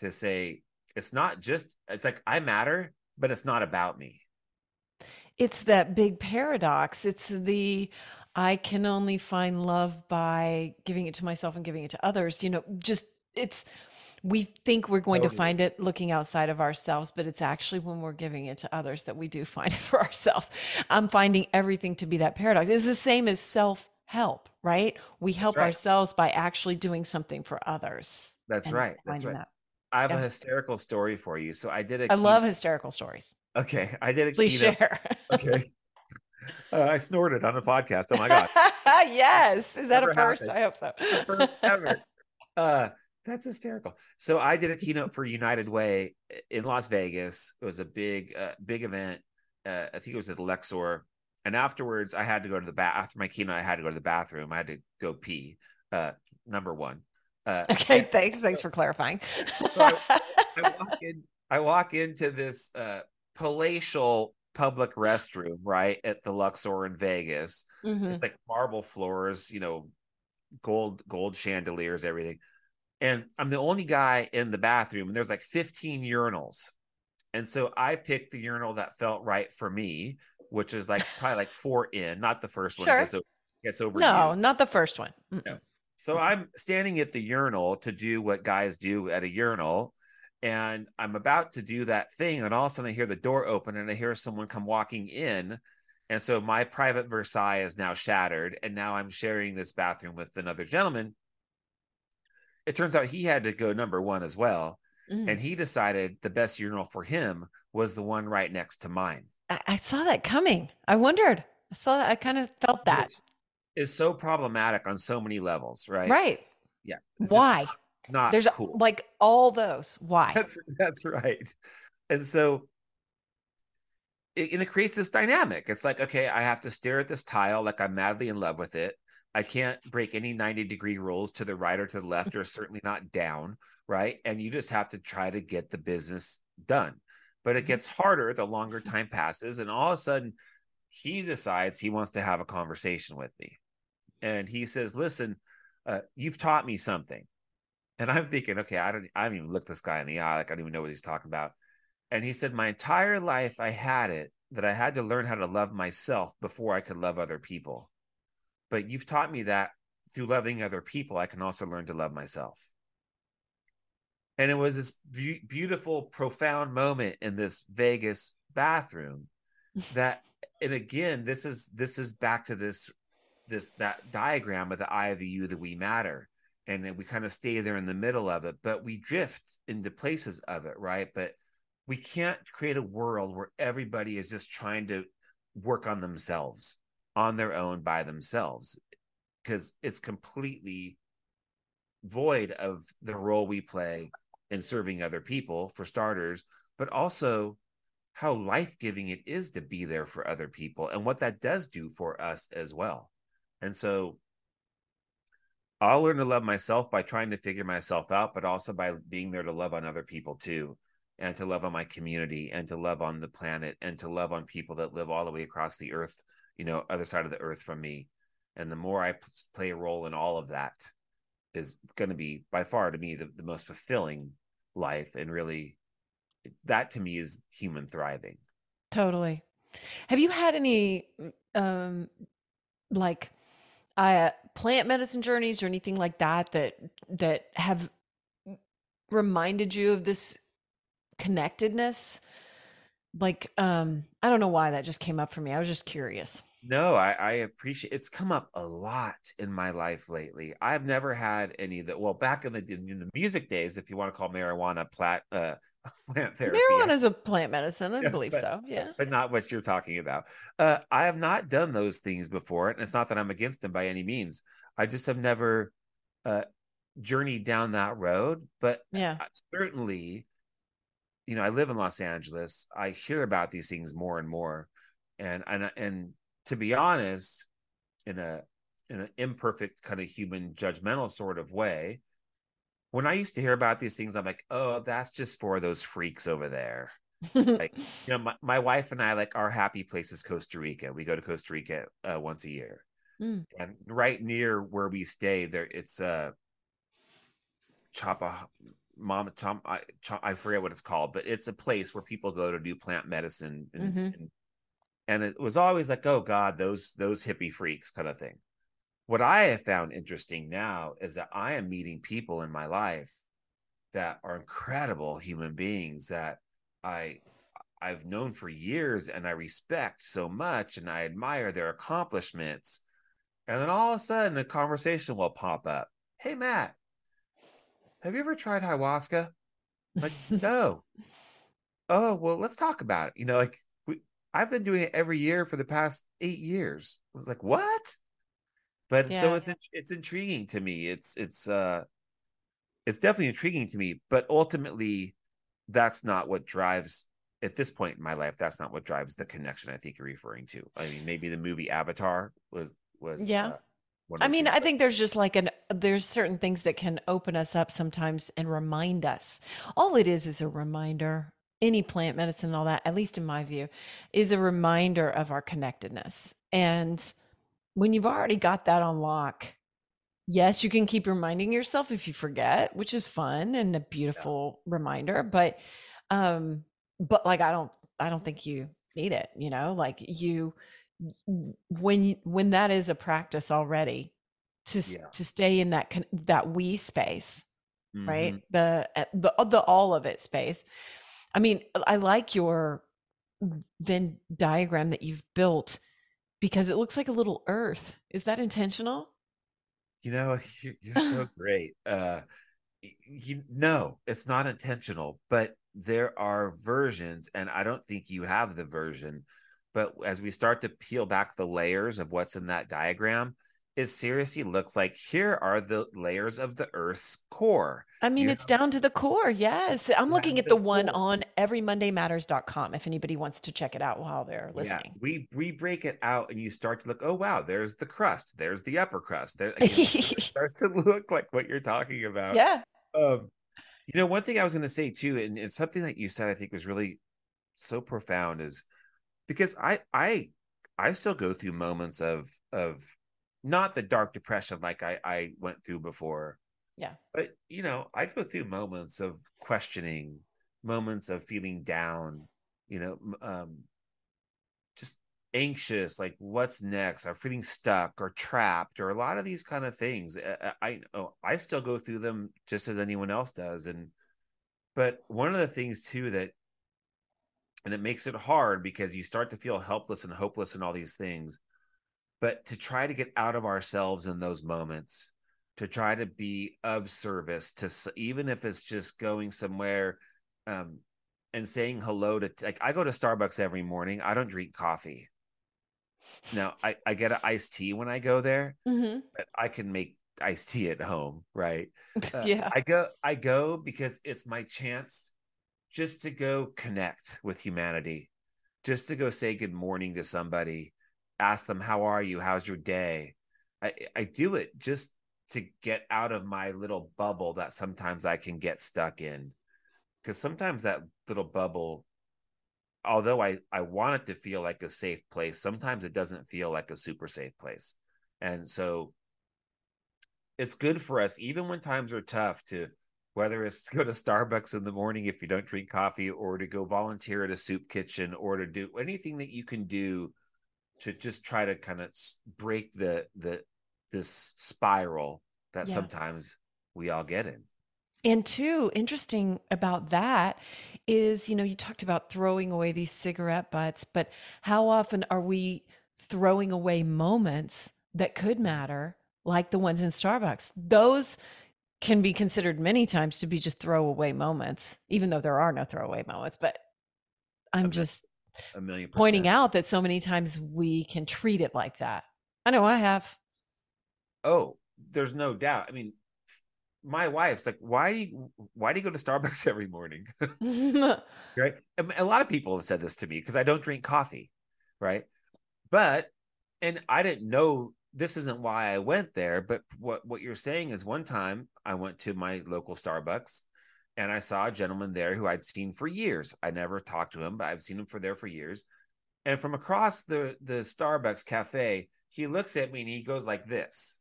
to say it's not just it's like i matter but it's not about me. It's that big paradox. It's the i can only find love by giving it to myself and giving it to others you know just it's we think we're going totally. to find it looking outside of ourselves, but it's actually when we're giving it to others that we do find it for ourselves. I'm finding everything to be that paradox. It's the same as self help, right? We help right. ourselves by actually doing something for others. That's right. That's right. That. I have yeah. a hysterical story for you. So I did a I key- love hysterical stories. Okay. I did a Please keynote. share. okay. Uh, I snorted on a podcast. Oh my god! yes, is that Never a first? Happened. I hope so. first ever. Uh, that's hysterical. So I did a keynote for United Way in Las Vegas. It was a big, uh, big event. Uh, I think it was at the Luxor, and afterwards I had to go to the bath. After my keynote, I had to go to the bathroom. I had to go pee. Uh, number one. Uh, okay, thanks. Thanks for clarifying. so I, I, walk in. I walk into this uh, palatial public restroom, right at the Luxor in Vegas. Mm-hmm. It's like marble floors, you know, gold gold chandeliers, everything. And I'm the only guy in the bathroom, and there's like 15 urinals. And so I picked the urinal that felt right for me, which is like probably like four in, not the first one. Sure. Gets, over, gets over. No, not the first one. No. So I'm standing at the urinal to do what guys do at a urinal. And I'm about to do that thing. And all of a sudden I hear the door open and I hear someone come walking in. And so my private Versailles is now shattered. And now I'm sharing this bathroom with another gentleman. It turns out he had to go number one as well. and Mm. he decided the best urinal for him was the one right next to mine. I, I saw that coming. I wondered. I saw that. I kind of felt that. Which is so problematic on so many levels, right? Right. Yeah. It's Why? Not There's cool. like all those. Why? That's that's right. And so it, and it creates this dynamic. It's like, okay, I have to stare at this tile like I'm madly in love with it. I can't break any 90 degree rules to the right or to the left, or certainly not down, right? And you just have to try to get the business done. But it gets harder the longer time passes. And all of a sudden, he decides he wants to have a conversation with me. And he says, Listen, uh, you've taught me something. And I'm thinking, okay, I don't, I don't even look this guy in the eye. Like, I don't even know what he's talking about. And he said, My entire life, I had it that I had to learn how to love myself before I could love other people. But you've taught me that through loving other people, I can also learn to love myself. And it was this be- beautiful, profound moment in this Vegas bathroom that, and again, this is this is back to this this that diagram of the eye of the you, the we matter. And then we kind of stay there in the middle of it but we drift into places of it right? But we can't create a world where everybody is just trying to work on themselves on their own by themselves because it's completely void of the role we play in serving other people for starters but also how life-giving it is to be there for other people and what that does do for us as well. And so I'll learn to love myself by trying to figure myself out, but also by being there to love on other people too, and to love on my community, and to love on the planet, and to love on people that live all the way across the earth, you know, other side of the earth from me. And the more I p- play a role in all of that, is going to be by far to me the, the most fulfilling life. And really, that to me is human thriving. Totally. Have you had any um like uh plant medicine journeys or anything like that that that have reminded you of this connectedness? Like um I don't know why that just came up for me. I was just curious. No, I, I appreciate it's come up a lot in my life lately. I've never had any that well back in the in the music days, if you want to call marijuana plat uh plant therapy. Marijuana is a plant medicine. I Yeah, believe but- so. Yeah. but not what you're talking about. Uh, I have not done those things before, and it's not that I'm against them by any means. I just have never uh, journeyed down that road. But Yeah. I- certainly, you know, I live in Los Angeles. I hear about these things more and more, and and and to be honest, in a in an imperfect kind of human judgmental sort of way. When I used to hear about these things, I'm like, oh, that's just for those freaks over there like you know my, my wife and i like our happy place is costa rica we go to costa rica uh, once a year Mm. and right near where we stay there it's uh chapa Mama Chom, I, I forget what it's called but it's a place where people go to do plant medicine and, Mhm. and and it was always like oh god those those hippie freaks kind of thing what i have found interesting now is that i am meeting people in my life that are incredible human beings that I I've known for years and I respect so much and I admire their accomplishments. And then all of a sudden a conversation will pop up. Hey Matt, have you ever tried ayahuasca? Like, no. Oh, well, let's talk about it. You know, like I've been doing it every year for the past eight years. I was like, what? But so Yeah. it's it's intriguing to me. It's it's uh it's definitely intriguing to me, but ultimately that's not what drives at this point in my life that's not what drives the connection i think you're referring to i mean maybe the movie avatar was was Yeah. uh, I mean, I think there's just like an there's certain things that can open us up sometimes and remind us. All it is is a reminder. Any plant medicine and all that, at least in my view, is a reminder of our connectedness. And when you've already got that on lock, yes, you can keep reminding yourself if you forget, which is fun and a beautiful reminder. But um, but like I don't I don't think you need it, you know, like you when when that is a practice already to Yeah. to stay in that that we space right Mhm. the uh, the the all of it space i mean i like your venn diagram that you've built because it looks like a little earth is that intentional you know you're, you're so great uh you no, it's not intentional, but there are versions, and I don't think you have the version. But as we start to peel back the layers of what's in that diagram, it seriously looks like here are the layers of the Earth's core. I mean, You it's down to the core. Yes. I'm you looking at the the one core. on everymondaymatters.com if anybody wants to check it out while they're listening. Yeah, we we break it out, and you start to look. Oh wow, there's the crust. There's the upper crust. There, you know, it starts to look like what you're talking about. yeah. Um, you know, one thing I was going to say too, and it's something that you said I think was really so profound is because I I I still go through moments of of not the dark depression like I I went through before, Yeah. but you know, I go through moments of questioning, moments of feeling down, you know, um, just anxious, like what's next, or feeling stuck or trapped, or a lot of these kind of things. I, I oh, I still go through them just as anyone else does, and but one of the things too that and it makes it hard because you start to feel helpless and hopeless and all these things but to try to get out of ourselves in those moments to try to be of service to even if it's just going somewhere um and saying hello to like i go to starbucks every morning i don't drink coffee. Now i i get an iced tea when i go there hmm but i can make iced tea at home right? Uh, Yeah. I go I go because it's my chance just to go connect with humanity, just to go say good morning to somebody, ask them how are you, how's your day. I I do it just to get out of my little bubble that sometimes I can get stuck in. Cuz sometimes that little bubble although I I want it to feel like a safe place, sometimes it doesn't feel like a super safe place. And so it's good for us even when times are tough to whether it's to go to starbucks in the morning if you don't drink coffee or to go volunteer at a soup kitchen or to do anything that you can do to just try to kind of break the the this spiral that Yeah. sometimes we all get in And two, interesting about that is, you know, you talked about throwing away these cigarette butts, but how often are we throwing away moments that could matter, like the ones in Starbucks? Those can be considered many times to be just throwaway moments, even though there are no throwaway moments. But I'm Okay. just a million percent pointing out that so many times we can treat it like that. I know I have. oh there's no doubt i mean my wife's like why do you why do you go to starbucks every morning right? A lot of people have said this to me because I don't drink coffee, right? But and I didn't know this isn't why I went there, but what what you're saying is one time I went to my local Starbucks and I saw a gentleman there who I'd seen for years. I never talked to him, but I've seen him for there for years. And from across the the Starbucks cafe, he looks at me and he goes like this.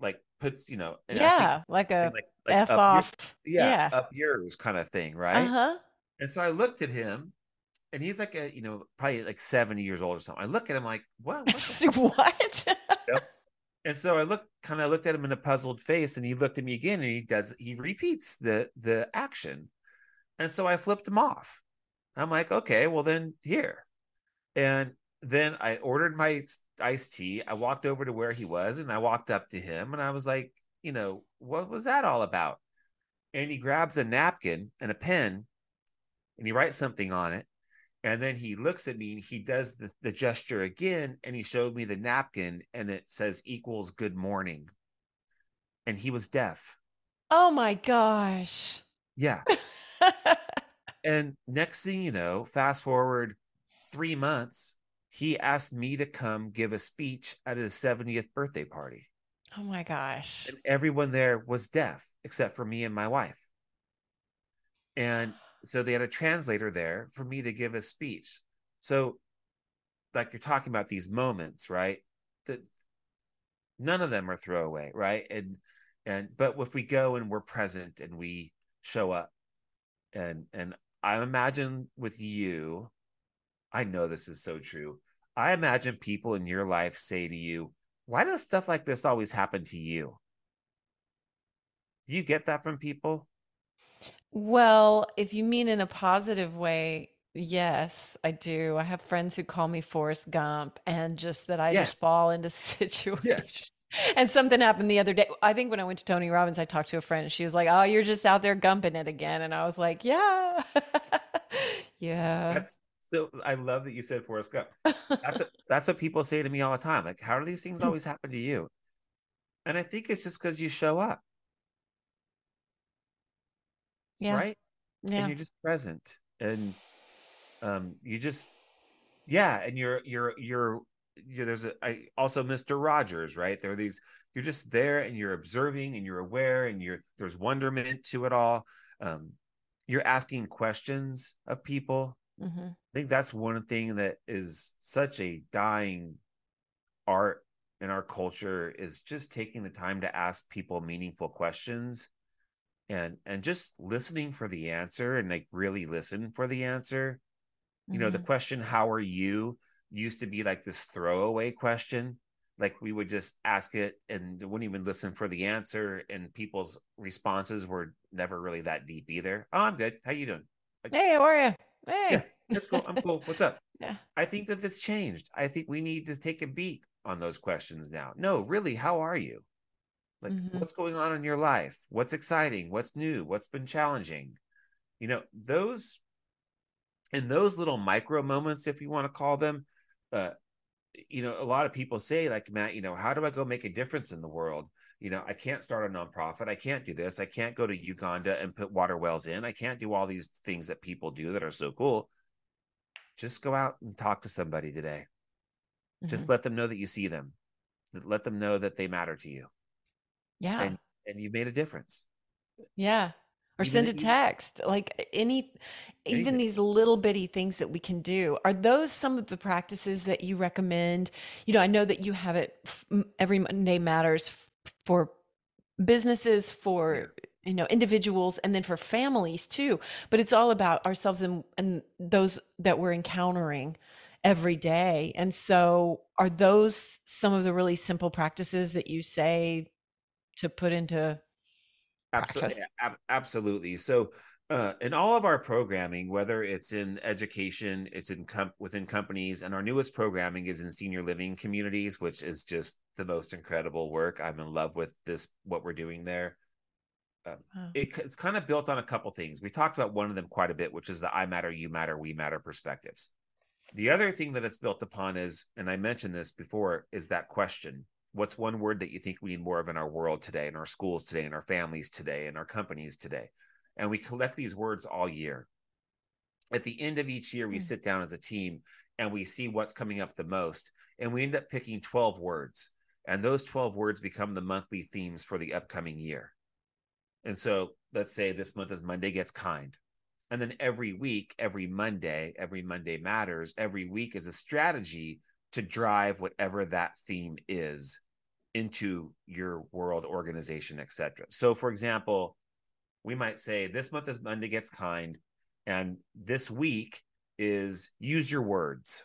Like puts, you know, and I think- yeah, like a like, like F up your- off. yeah, Yeah. up yours kind of thing, right? Uh huh. And so I looked at him, and he's like a, you know, probably like 70 years old or something. I look at him like, what? what what? And so I look kind of looked at him in a puzzled face, and he looked at me again, and he does he repeats the the action. And so I flipped him off. I'm like, okay, well then here. And then I ordered my iced tea. I walked over to where he was and I walked up to him and I was like, you know, what was that all about? And he grabs a napkin and a pen and he writes something on it. And then he looks at me and he does the, the gesture again and he showed me the napkin and it says equals good morning. And he was deaf. oh my gosh. Yeah. And next thing you know, fast forward three months, he asked me to come give a speech at his 70th birthday party. oh my gosh. And everyone there was deaf except for me and my wife. And so they had a translator there for me to give a speech. So, like you're talking about these moments, right? That none of them are throwaway, right? And and but if we go and we're present and we show up, and and I imagine with you, I know this is so true. I imagine people in your life say to you, "Why does stuff like this always happen to you?" You get that from people? Well, if you mean in a positive way, yes, I do. I have friends who call me Forrest Gump and just that I Yes. just fall into situations. and something happened the other day. I think when I went to Tony Robbins, I talked to a friend and she was like, Oh, you're just out there gumping it again. And I was like, Yeah. yeah. That's so I love that you said Forrest Gump. That's what, that's what people say to me all the time. Like, how do these things hmm. always happen to you? And I think it's just because you show up. Yeah. Right. And you're just present. And um you just yeah, and you're you're you're you there's a I also Mr. Rogers, right? There are these you're just there and you're observing and you're aware and you're there's wonderment to it all. Um you're asking questions of people. hmm I think that's one thing that is such a dying art in our culture is just taking the time to ask people meaningful questions and and just listening for the answer and like really listen for the answer. You know the mm-hmm. question how are you? used to be like this throwaway question. Like we would just ask it and wouldn't even listen for the answer and people's responses were never really that deep either. Oh i'm good. How you doing? Hey, how are you? Hey. Yeah. that's cool. I'm cool. What's up? Yeah. i think that this changed. I think we need to take a beat on those questions now. No really how are you like Mhm. what's going on in your life? What's exciting? What's new? What's been challenging? You know those and those little micro moments if you want to call them uh you know a lot of people say like matt you know how do i go make a difference in the world? You know i can't start a nonprofit. I can't do this. I can't go to uganda and put water wells in. I can't do all these things that people do that are so cool. Just go out and talk to somebody today. Just Mhm. let them know that you see them. Let them know that they matter to you yeah. and and you've made a difference Yeah. Or Even send a if you- text. Like any, even Anything. these little bitty things that we can do. Are those some of the practices that you recommend? You know, I know that you have it every Monday matters for businesses, for, you know, individuals, and then for families too. But it's all about ourselves and, and those that we're encountering every day. And so are those some of the really simple practices that you say to put into Absolutely, ab- absolutely. So, uh, in all of our programming, whether it's in education, it's in com- within companies, and our newest programming is in senior living communities, which is just the most incredible work. I'm in love with this what we're doing there. Um, Wow. it, it's kind of built on a couple things. We talked about one of them quite a bit, which is the I matter, you matter, we matter perspectives. The other thing that it's built upon is, and I mentioned this before, is that question what's one word that you think we need more of in our world today in our schools today in our families today in our companies today? And we collect these words all year. At the end of each year we Hmm. sit down as a team and we see what's coming up the most and we end up picking 12 words. And those 12 words become the monthly themes for the upcoming year. And so let's say this month is monday gets kind. And then every week every monday every monday matters every week is a strategy to drive whatever that theme is into your world organization etc so for example we might say this month is monday gets kind and this week is use your words.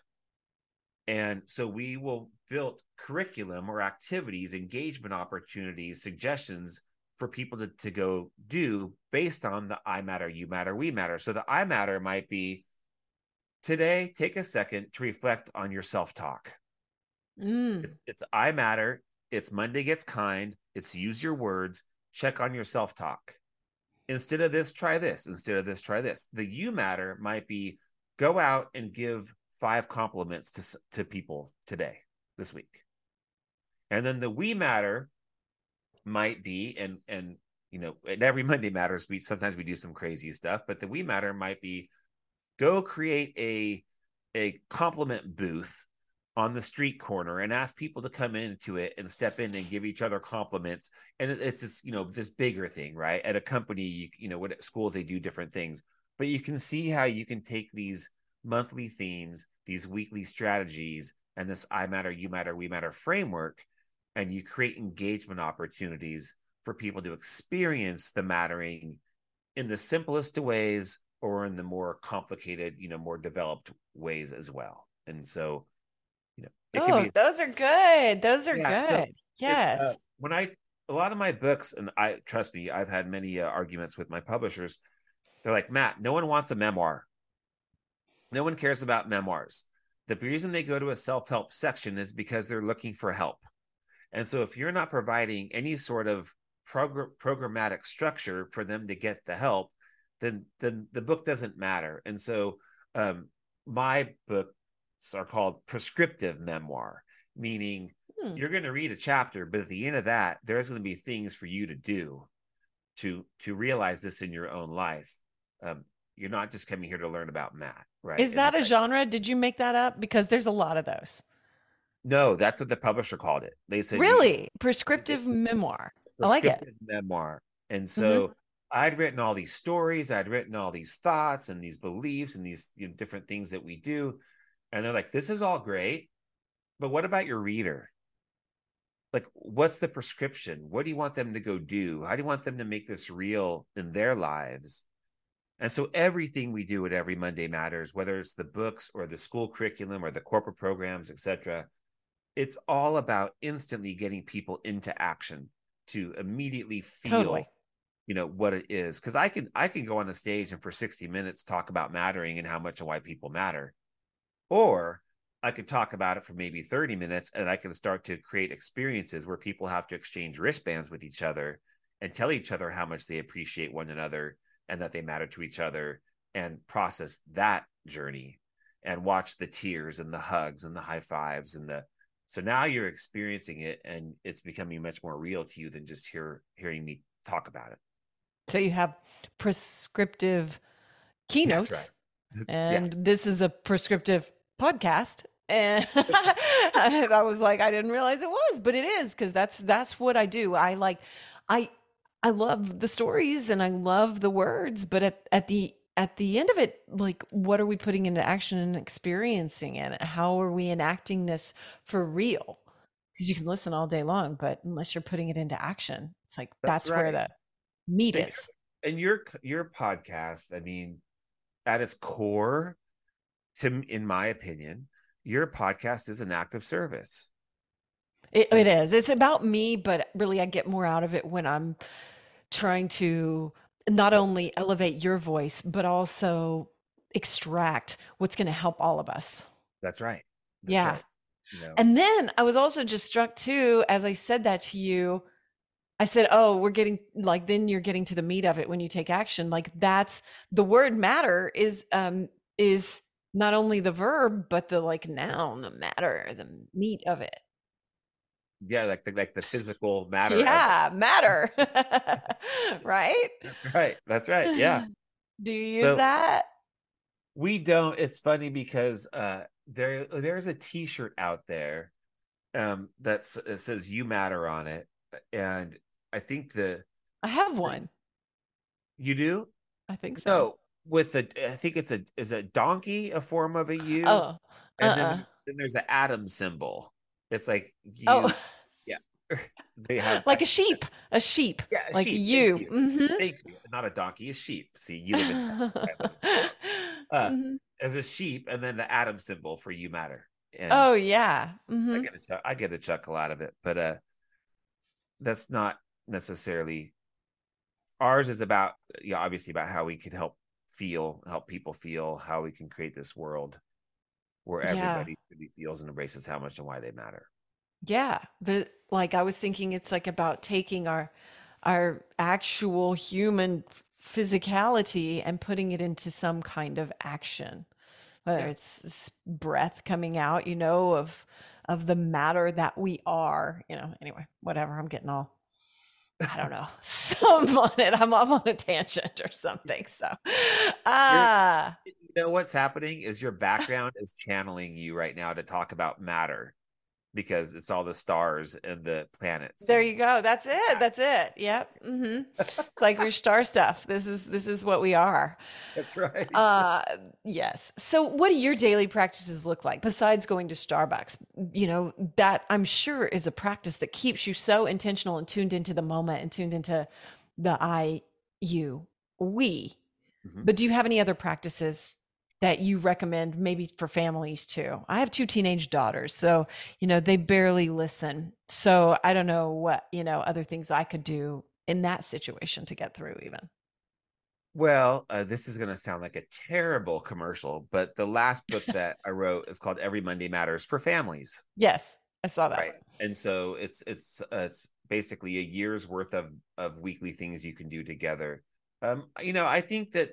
And so we will build curriculum or activities engagement opportunities suggestions for people to, to go do based on the i matter you matter we matter. So the i matter might be today take a second to reflect on your self-talk Mm. it's, it's I matter. It's Monday gets kind. It's use your words. Check on your self talk. Instead of this, try this. Instead of this, try this. The you matter might be go out and give five compliments to to people today, this week, and then the we matter might be and and you know and every Monday matters. We sometimes we do some crazy stuff, but the we matter might be go create a a compliment booth on the street corner and ask people to come into it and step in and give each other compliments. And it- it's this you know this bigger thing right? At a company you, you know what at schools they do different things. But you can see how you can take these monthly themes these weekly strategies and this i matter you matter we matter framework and you create engagement opportunities for people to experience the mattering in the simplest ways or in the more complicated you know more developed ways as well and so you know it Oh, can be those are good. Those are Yeah, good. it's, yes. uh, when I a lot of my books, and I trust me, I've had many uh, arguments with my publishers. They're like, Matt, no one wants a memoir. No one cares about memoirs. The reason they go to a self help section is because they're looking for help. And so if you're not providing any sort of progr- programmatic structure for them to get the help, then then the book doesn't matter. And so um, my books are called prescriptive memoir, meaning hmm. you're going to read a chapter, but at the end of that, there's going to be things for you to do to to realize this in your own life. Um, you're not just coming here to learn about math, right? Is that a like, genre? Did you make that up? Because there's a lot of those. No, that's what the publisher called it. They said really prescriptive memoir. Prescriptive I like it. Memoir. And so mm-hmm. I'd written all these stories, I'd written all these thoughts and these beliefs and these you know, different things that we do. And they're like, this is all great, but what about your reader? Like, what's the prescription? What do you want them to go do? How do you want them to make this real in their lives? And so everything we do at Every Monday Matters, whether it's the books or the school curriculum or the corporate programs, etc., it's all about instantly getting people into action to immediately feel totally. You know what it is because i can i can go on a stage and for 60 minutes talk about mattering and how much and why people matter or i could talk about it for maybe 30 minutes and i can start to create experiences where people have to exchange wristbands with each other and tell each other how much they appreciate one another and that they matter to each other and process that journey and watch the tears and the hugs and the high fives and the so now you're experiencing it and it's becoming much more real to you than just hear hearing me talk about it. So you have prescriptive keynotes. Right. And yeah. this is a prescriptive podcast. And I was like, I didn't realize it was, but it is because that's that's what I do. I like I I love the stories and I love the words, but at, at the at the end of it, like, what are we putting into action and experiencing it? How are we enacting this for real? Because you can listen all day long, but unless you're putting it into action, it's like that's, that's right. where the meat and, is. And your your podcast, I mean, at its core, to in my opinion, your podcast is an act of service. It, it is. It's about me, but really, I get more out of it when I'm trying to not only elevate your voice, but also extract what's going to help all of us. That's right. That's yeah. Right. You know. And then I was also just struck too, as I said that to you. I said, Oh, we're getting like, then you're getting to the meat of it when you take action. Like, that's the word matter is, um, is not only the verb, but the like noun, the matter, the meat of it. Yeah like the like the physical matter yeah matter right? That's right that's right yeah. Do you use so, that? we don't it's funny because uh there there's a t-shirt out there um that says you matter on it and i think the i have one you do i think so no with the i think it's a is a donkey a form of a u oh and uh-uh. then, then there's an atom symbol it's like you, oh. yeah. they have like a sheep, a sheep, yeah, a like sheep. you. Thank you. Mm-hmm. Thank you. Not a donkey, a sheep. See, you live in uh, mm-hmm. as a sheep, and then the atom symbol for you matter. And oh yeah, mm-hmm. I get a I get a chuckle out of it, but uh, that's not necessarily ours. Is about yeah, obviously about how we can help feel, help people feel, how we can create this world where everybody yeah. really feels and embraces how much and why they matter. Yeah, but like I was thinking it's like about taking our our actual human physicality and putting it into some kind of action. Whether yeah. it's breath coming out, you know, of of the matter that we are, you know. Anyway, whatever. I'm getting all I don't know. Some on it. I'm, I'm on a tangent or something. So, ah, uh, you know what's happening is your background is channeling you right now to talk about matter because it's all the stars and the planets. There you go. That's it. That's it. Yep. Mm-hmm. it's like your star stuff. This is this is what we are. That's right. Uh, yes. So, what do your daily practices look like besides going to Starbucks? You know that I'm sure is a practice that keeps you so intentional and tuned into the moment and tuned into the I, you, we. Mm-hmm. But do you have any other practices that you recommend maybe for families too? I have two teenage daughters, so you know they barely listen. So I don't know what, you know, other things I could do in that situation to get through even. Well, uh, this is going to sound like a terrible commercial, but the last book that I wrote is called Every Monday Matters for Families. Yes. I saw that. Right. And so it's it's uh, it's basically a year's worth of of weekly things you can do together. Um, you know, I think that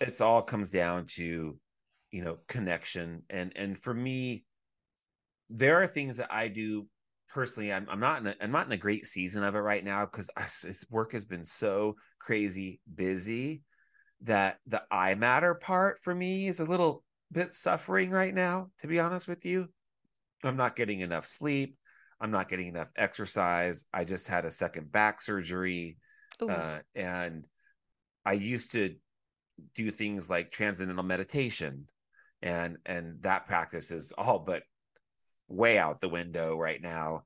it's all comes down to, you know, connection. And and for me, there are things that I do personally. I'm I'm not in a, I'm not in a great season of it right now because work has been so crazy busy that the I matter part for me is a little bit suffering right now, to be honest with you. I'm not getting enough sleep. I'm not getting enough exercise. I just had a second back surgery. Uh, and I used to do things like transcendental meditation and and that practice is all but way out the window right now.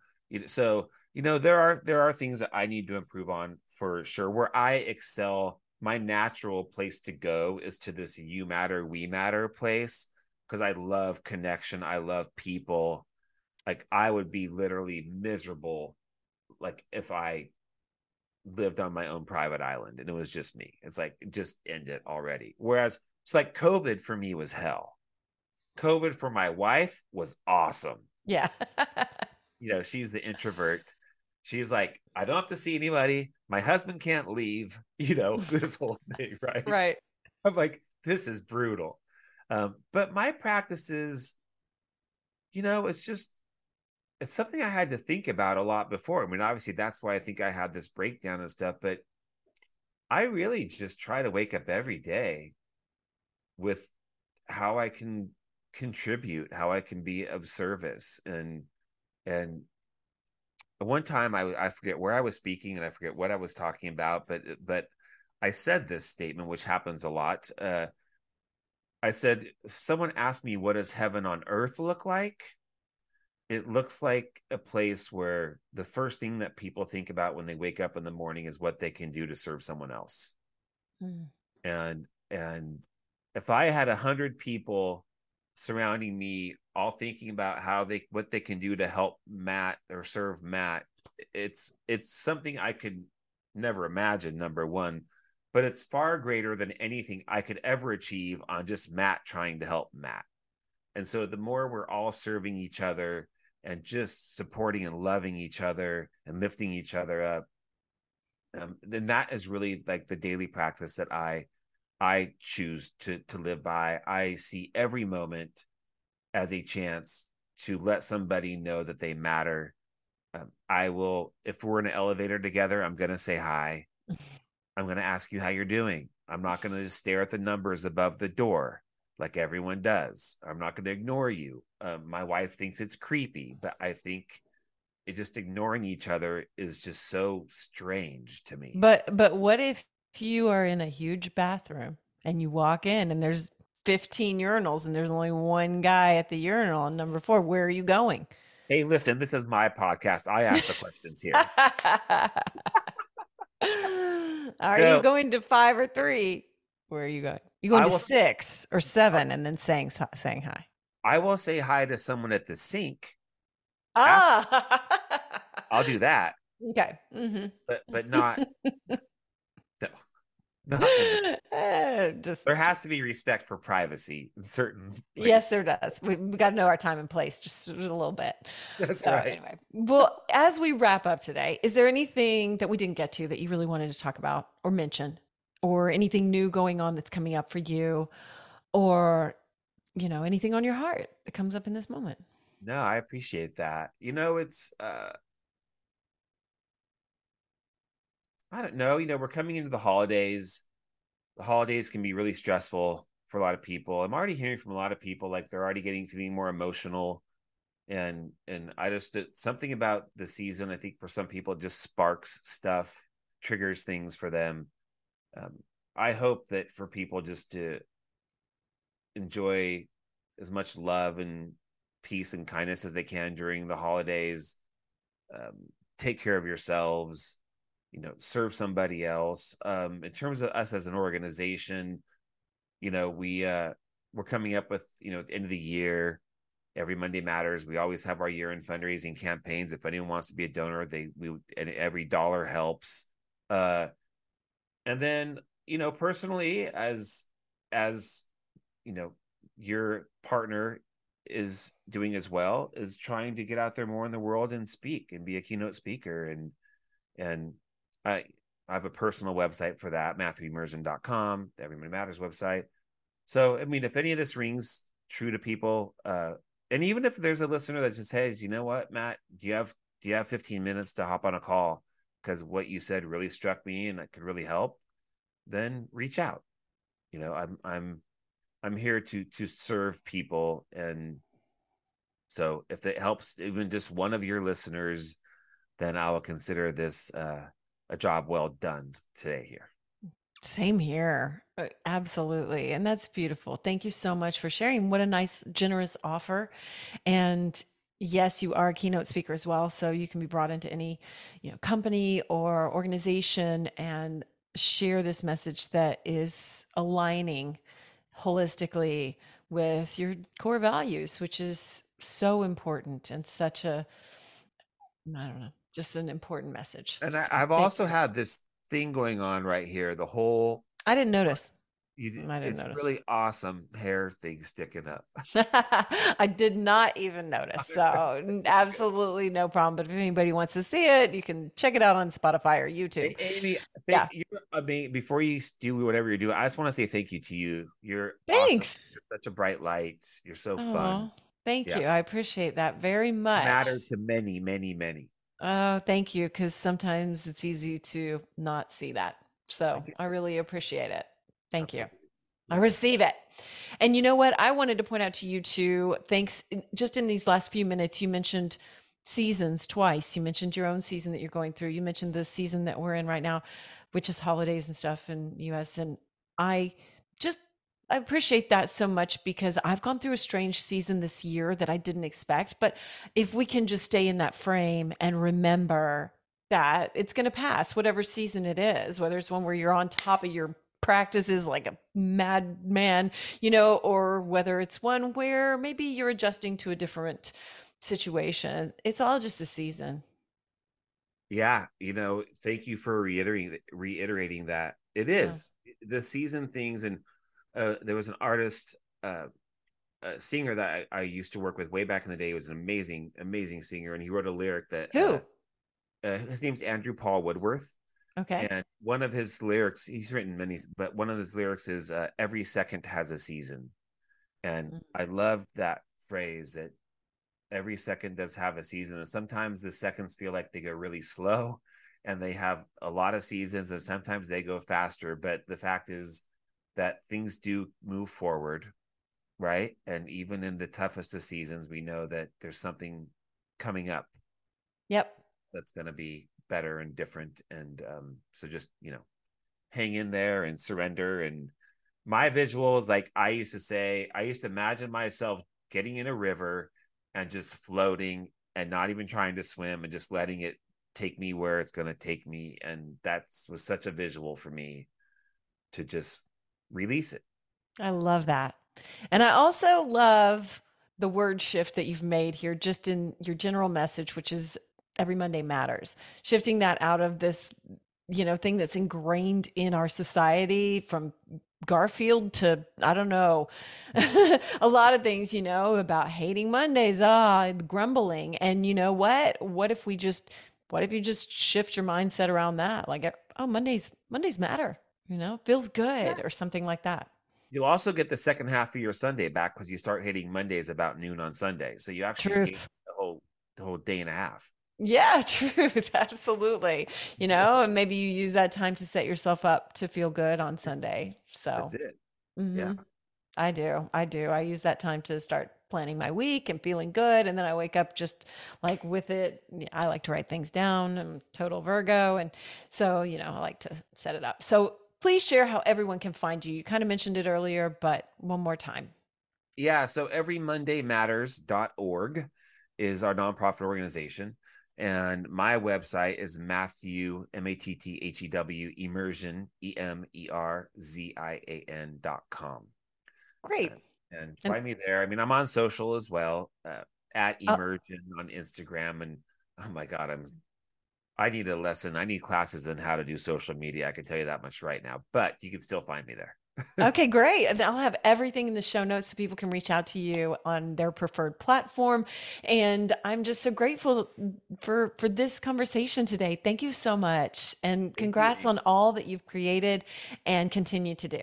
So you know there are there are things that i need to improve on for sure. Where i excel my natural place to go is to this you matter we matter place because i love connection i love people. Like I would be literally miserable like if I lived on my own private island and it was just me. It's like just end it already. Whereas it's like COVID for me was hell. COVID for my wife was awesome. Yeah. you know, she's the introvert. She's like, I don't have to see anybody. My husband can't leave, you know, this whole thing, right? Right. I'm like, this is brutal. Um, but my practices, you know, it's just it's something I had to think about a lot before. I mean, obviously that's why I think I had this breakdown and stuff, but I really just try to wake up every day with how I can contribute, how I can be of service. And and one time I I forget where I was speaking and I forget what I was talking about, but but I said this statement, which happens a lot. Uh, I said, someone asked me what does heaven on earth look like, it looks like a place where the first thing that people think about when they wake up in the morning is what they can do to serve someone else mm. and and if i had a hundred people surrounding me all thinking about how they what they can do to help matt or serve matt it's it's something i could never imagine number one but it's far greater than anything i could ever achieve on just matt trying to help matt and so the more we're all serving each other and just supporting and loving each other and lifting each other up. Um, then that is really like the daily practice that i i choose to to live by. I see every moment as a chance to let somebody know that they matter. Um, i will if we're in an elevator together i'm going to say hi. I'm going to ask you how you're doing. I'm not going to just stare at the numbers above the door like everyone does. I'm not going to ignore you. Um, my wife thinks it's creepy, but I think it just ignoring each other is just so strange to me. But but what if you are in a huge bathroom and you walk in and there's 15 urinals and there's only one guy at the urinal on number 4, where are you going? Hey, listen, this is my podcast. I ask the questions here. are so, you going to 5 or 3? Where are you going? You going to six or seven and then saying saying hi. I will say hi to someone at the sink. Ah, I'll do that. Okay, mm-hmm. but but not. no, uh, just there has to be respect for privacy in certain. Places. Yes, there does. We we got to know our time and place just a little bit. That's so, right. Anyway, well, as we wrap up today, is there anything that we didn't get to that you really wanted to talk about or mention? Or anything new going on that's coming up for you or you know anything on your heart that comes up in this moment. No i appreciate that. You know it's uh i don't know you know we're coming into the holidays. The holidays can be really stressful for a lot of people. I'm already hearing from a lot of people like they're already getting feeling more emotional and and i just something about the season i think for some people just sparks stuff triggers things for them um, I hope that for people just to enjoy as much love and peace and kindness as they can during the holidays. Um, take care of yourselves, you know, serve somebody else. Um, in terms of us as an organization, you know, we uh, we're coming up with you know at the end of the year. Every Monday matters. We always have our year-end fundraising campaigns. If anyone wants to be a donor, they we and every dollar helps. Uh, and then you know personally as as you know your partner is doing as well is trying to get out there more in the world and speak and be a keynote speaker and and I I have a personal website for that, MatthewEmerzian.com, the Every Monday Matters website. So I mean, if any of this rings true to people, uh, and even if there's a listener that just says, you know what, Matt, do you have do you have 15 minutes to hop on a call because what you said really struck me and it could really help, then reach out. You know, I'm I'm I'm here to to serve people and so if it helps even just one of your listeners, then I will consider this uh, a job well done today here. Same here. Uh, absolutely. And that's beautiful. Thank you so much for sharing. What a nice, generous offer. And yes, you are a keynote speaker as well. So you can be brought into any, you know, company or organization and share this message that is aligning holistically with your core values, which is so important and such a, I don't know, just an important message. And I, I've also had this thing going on right here. The whole I didn't uh, notice. You, I it's notice. really awesome hair thing sticking up. I did not even notice. So absolutely no problem. But if anybody wants to see it, you can check it out on Spotify or YouTube. A- Amy, Yeah. you're amazing. Before you do whatever you're doing, I just want to say thank you to you. You're awesome. Thanks. You're such a bright light. You're so fun. thank Yeah. you. I appreciate that very much. Matter to many, many, many. Oh, thank you. Because sometimes it's easy to not see that. So I really appreciate it. Thank you. I receive it. And you know what? I wanted to point out to you too. Thanks. Just in these last few minutes, you mentioned seasons twice. You mentioned your own season that you're going through. You mentioned the season that we're in right now, which is holidays and stuff in the US. And I just I appreciate that so much because I've gone through a strange season this year that I didn't expect. But if we can just stay in that frame and remember that it's going to pass, whatever season it is, whether it's one where you're on top of your practices like a madman, you know, or whether it's one where maybe you're adjusting to a different situation. It's all just a season. Yeah, you know, thank you for reiterating reiterating that. It is Yeah. the season things, and uh, there was an artist, uh, a singer that I, I used to work with way back in the day. He was an amazing, amazing singer, and he wrote a lyric that Who? uh, uh, his name's Andrew Paul Woodworth, Okay. and one of his lyrics, he's written many, but one of his lyrics is uh, "Every second has a season," and Mm. I love that phrase that every second does have a season and sometimes the seconds feel like they go really slow and they have a lot of seasons and sometimes they go faster but the fact is that things do move forward right and even in the toughest of seasons we know that there's something coming up Yep. that's going to be better and different. And um so just you know hang in there and surrender. And my visual is like i used to say i used to imagine myself getting in a river and just floating and not even trying to swim and just letting it take me where it's going to take me. And that was such a visual for me to just release it. I love that. And I also love the word shift that you've made here, just in your general message, which is every Monday matters. Shifting that out of this, you know, thing that's ingrained in our society from Garfield to, I don't know, a lot of things, you know, about hating Mondays, ah, grumbling. And you know what? What if we just, what if you just shift your mindset around that? Like, oh, Mondays, Mondays matter, you know, feels good or something like that. you'll also get the second half of your sunday back because you start hating mondays about noon on sunday so you actually the whole the whole day and a half Yeah, truth. Absolutely. You know, and maybe you use that time to set yourself up to feel good on Sunday. So, that's it yeah mhm, I do. I do. I use that time to start planning my week and feeling good. And then I wake up just like with it. I like to write things down. I'm total Virgo. And so, you know, I like to set it up. So please share how everyone can find you. You kind of mentioned it earlier, but one more time. Yeah, so everymondaymatters.org is our nonprofit organization. And my website is Matthew, M A T T H E W, Emerzian, E M E R Z I A N dot com. Great. And And- find me there. I mean, I'm on social as well, uh, at Oh. Emerzian on Instagram. And oh my God, I'm, I need a lesson. I need classes on how to do social media. I can tell you that much right now, but you can still find me there. Okay, great. And I'll have everything in the show notes so people can reach out to you on their preferred platform. And I'm just so grateful for for this conversation today. Thank you so much. And congrats on all that you've created and continue to do.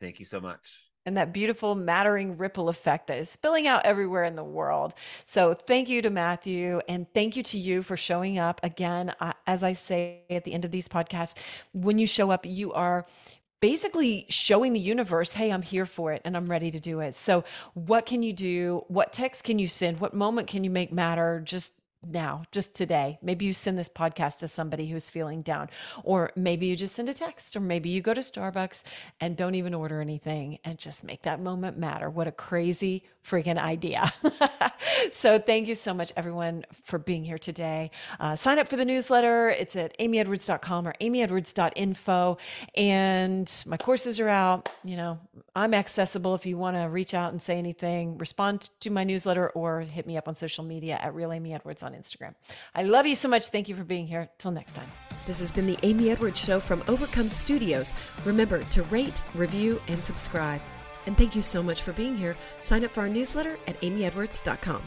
Thank you so much and that beautiful mattering ripple effect that is spilling out everywhere in the world. So, thank you to Matthew, and thank you to you for showing up. Again, as I say at the end of these podcasts, when you show up, you are basically showing the universe, hey, I'm here for it and I'm ready to do it. So, what can you do? What text can you send? What moment can you make matter? Just now, just today. Maybe you send this podcast to somebody who's feeling down, or maybe you just send a text, or maybe you go to Starbucks and don't even order anything and just make that moment matter. What a crazy freaking idea. so, thank you so much, everyone, for being here today. Uh, sign up for the newsletter. It's at amyedwards.com or amyedwards.info. And my courses are out. You know, I'm accessible if you want to reach out and say anything, respond to my newsletter, or hit me up on social media at Real Amy Edwards on Instagram. I love you so much. Thank you for being here. Till next time. This has been the Amy Edwards Show from Overcome Studios. Remember to rate, review, and subscribe. And thank you so much for being here. Sign up for our newsletter at amyedwards.com.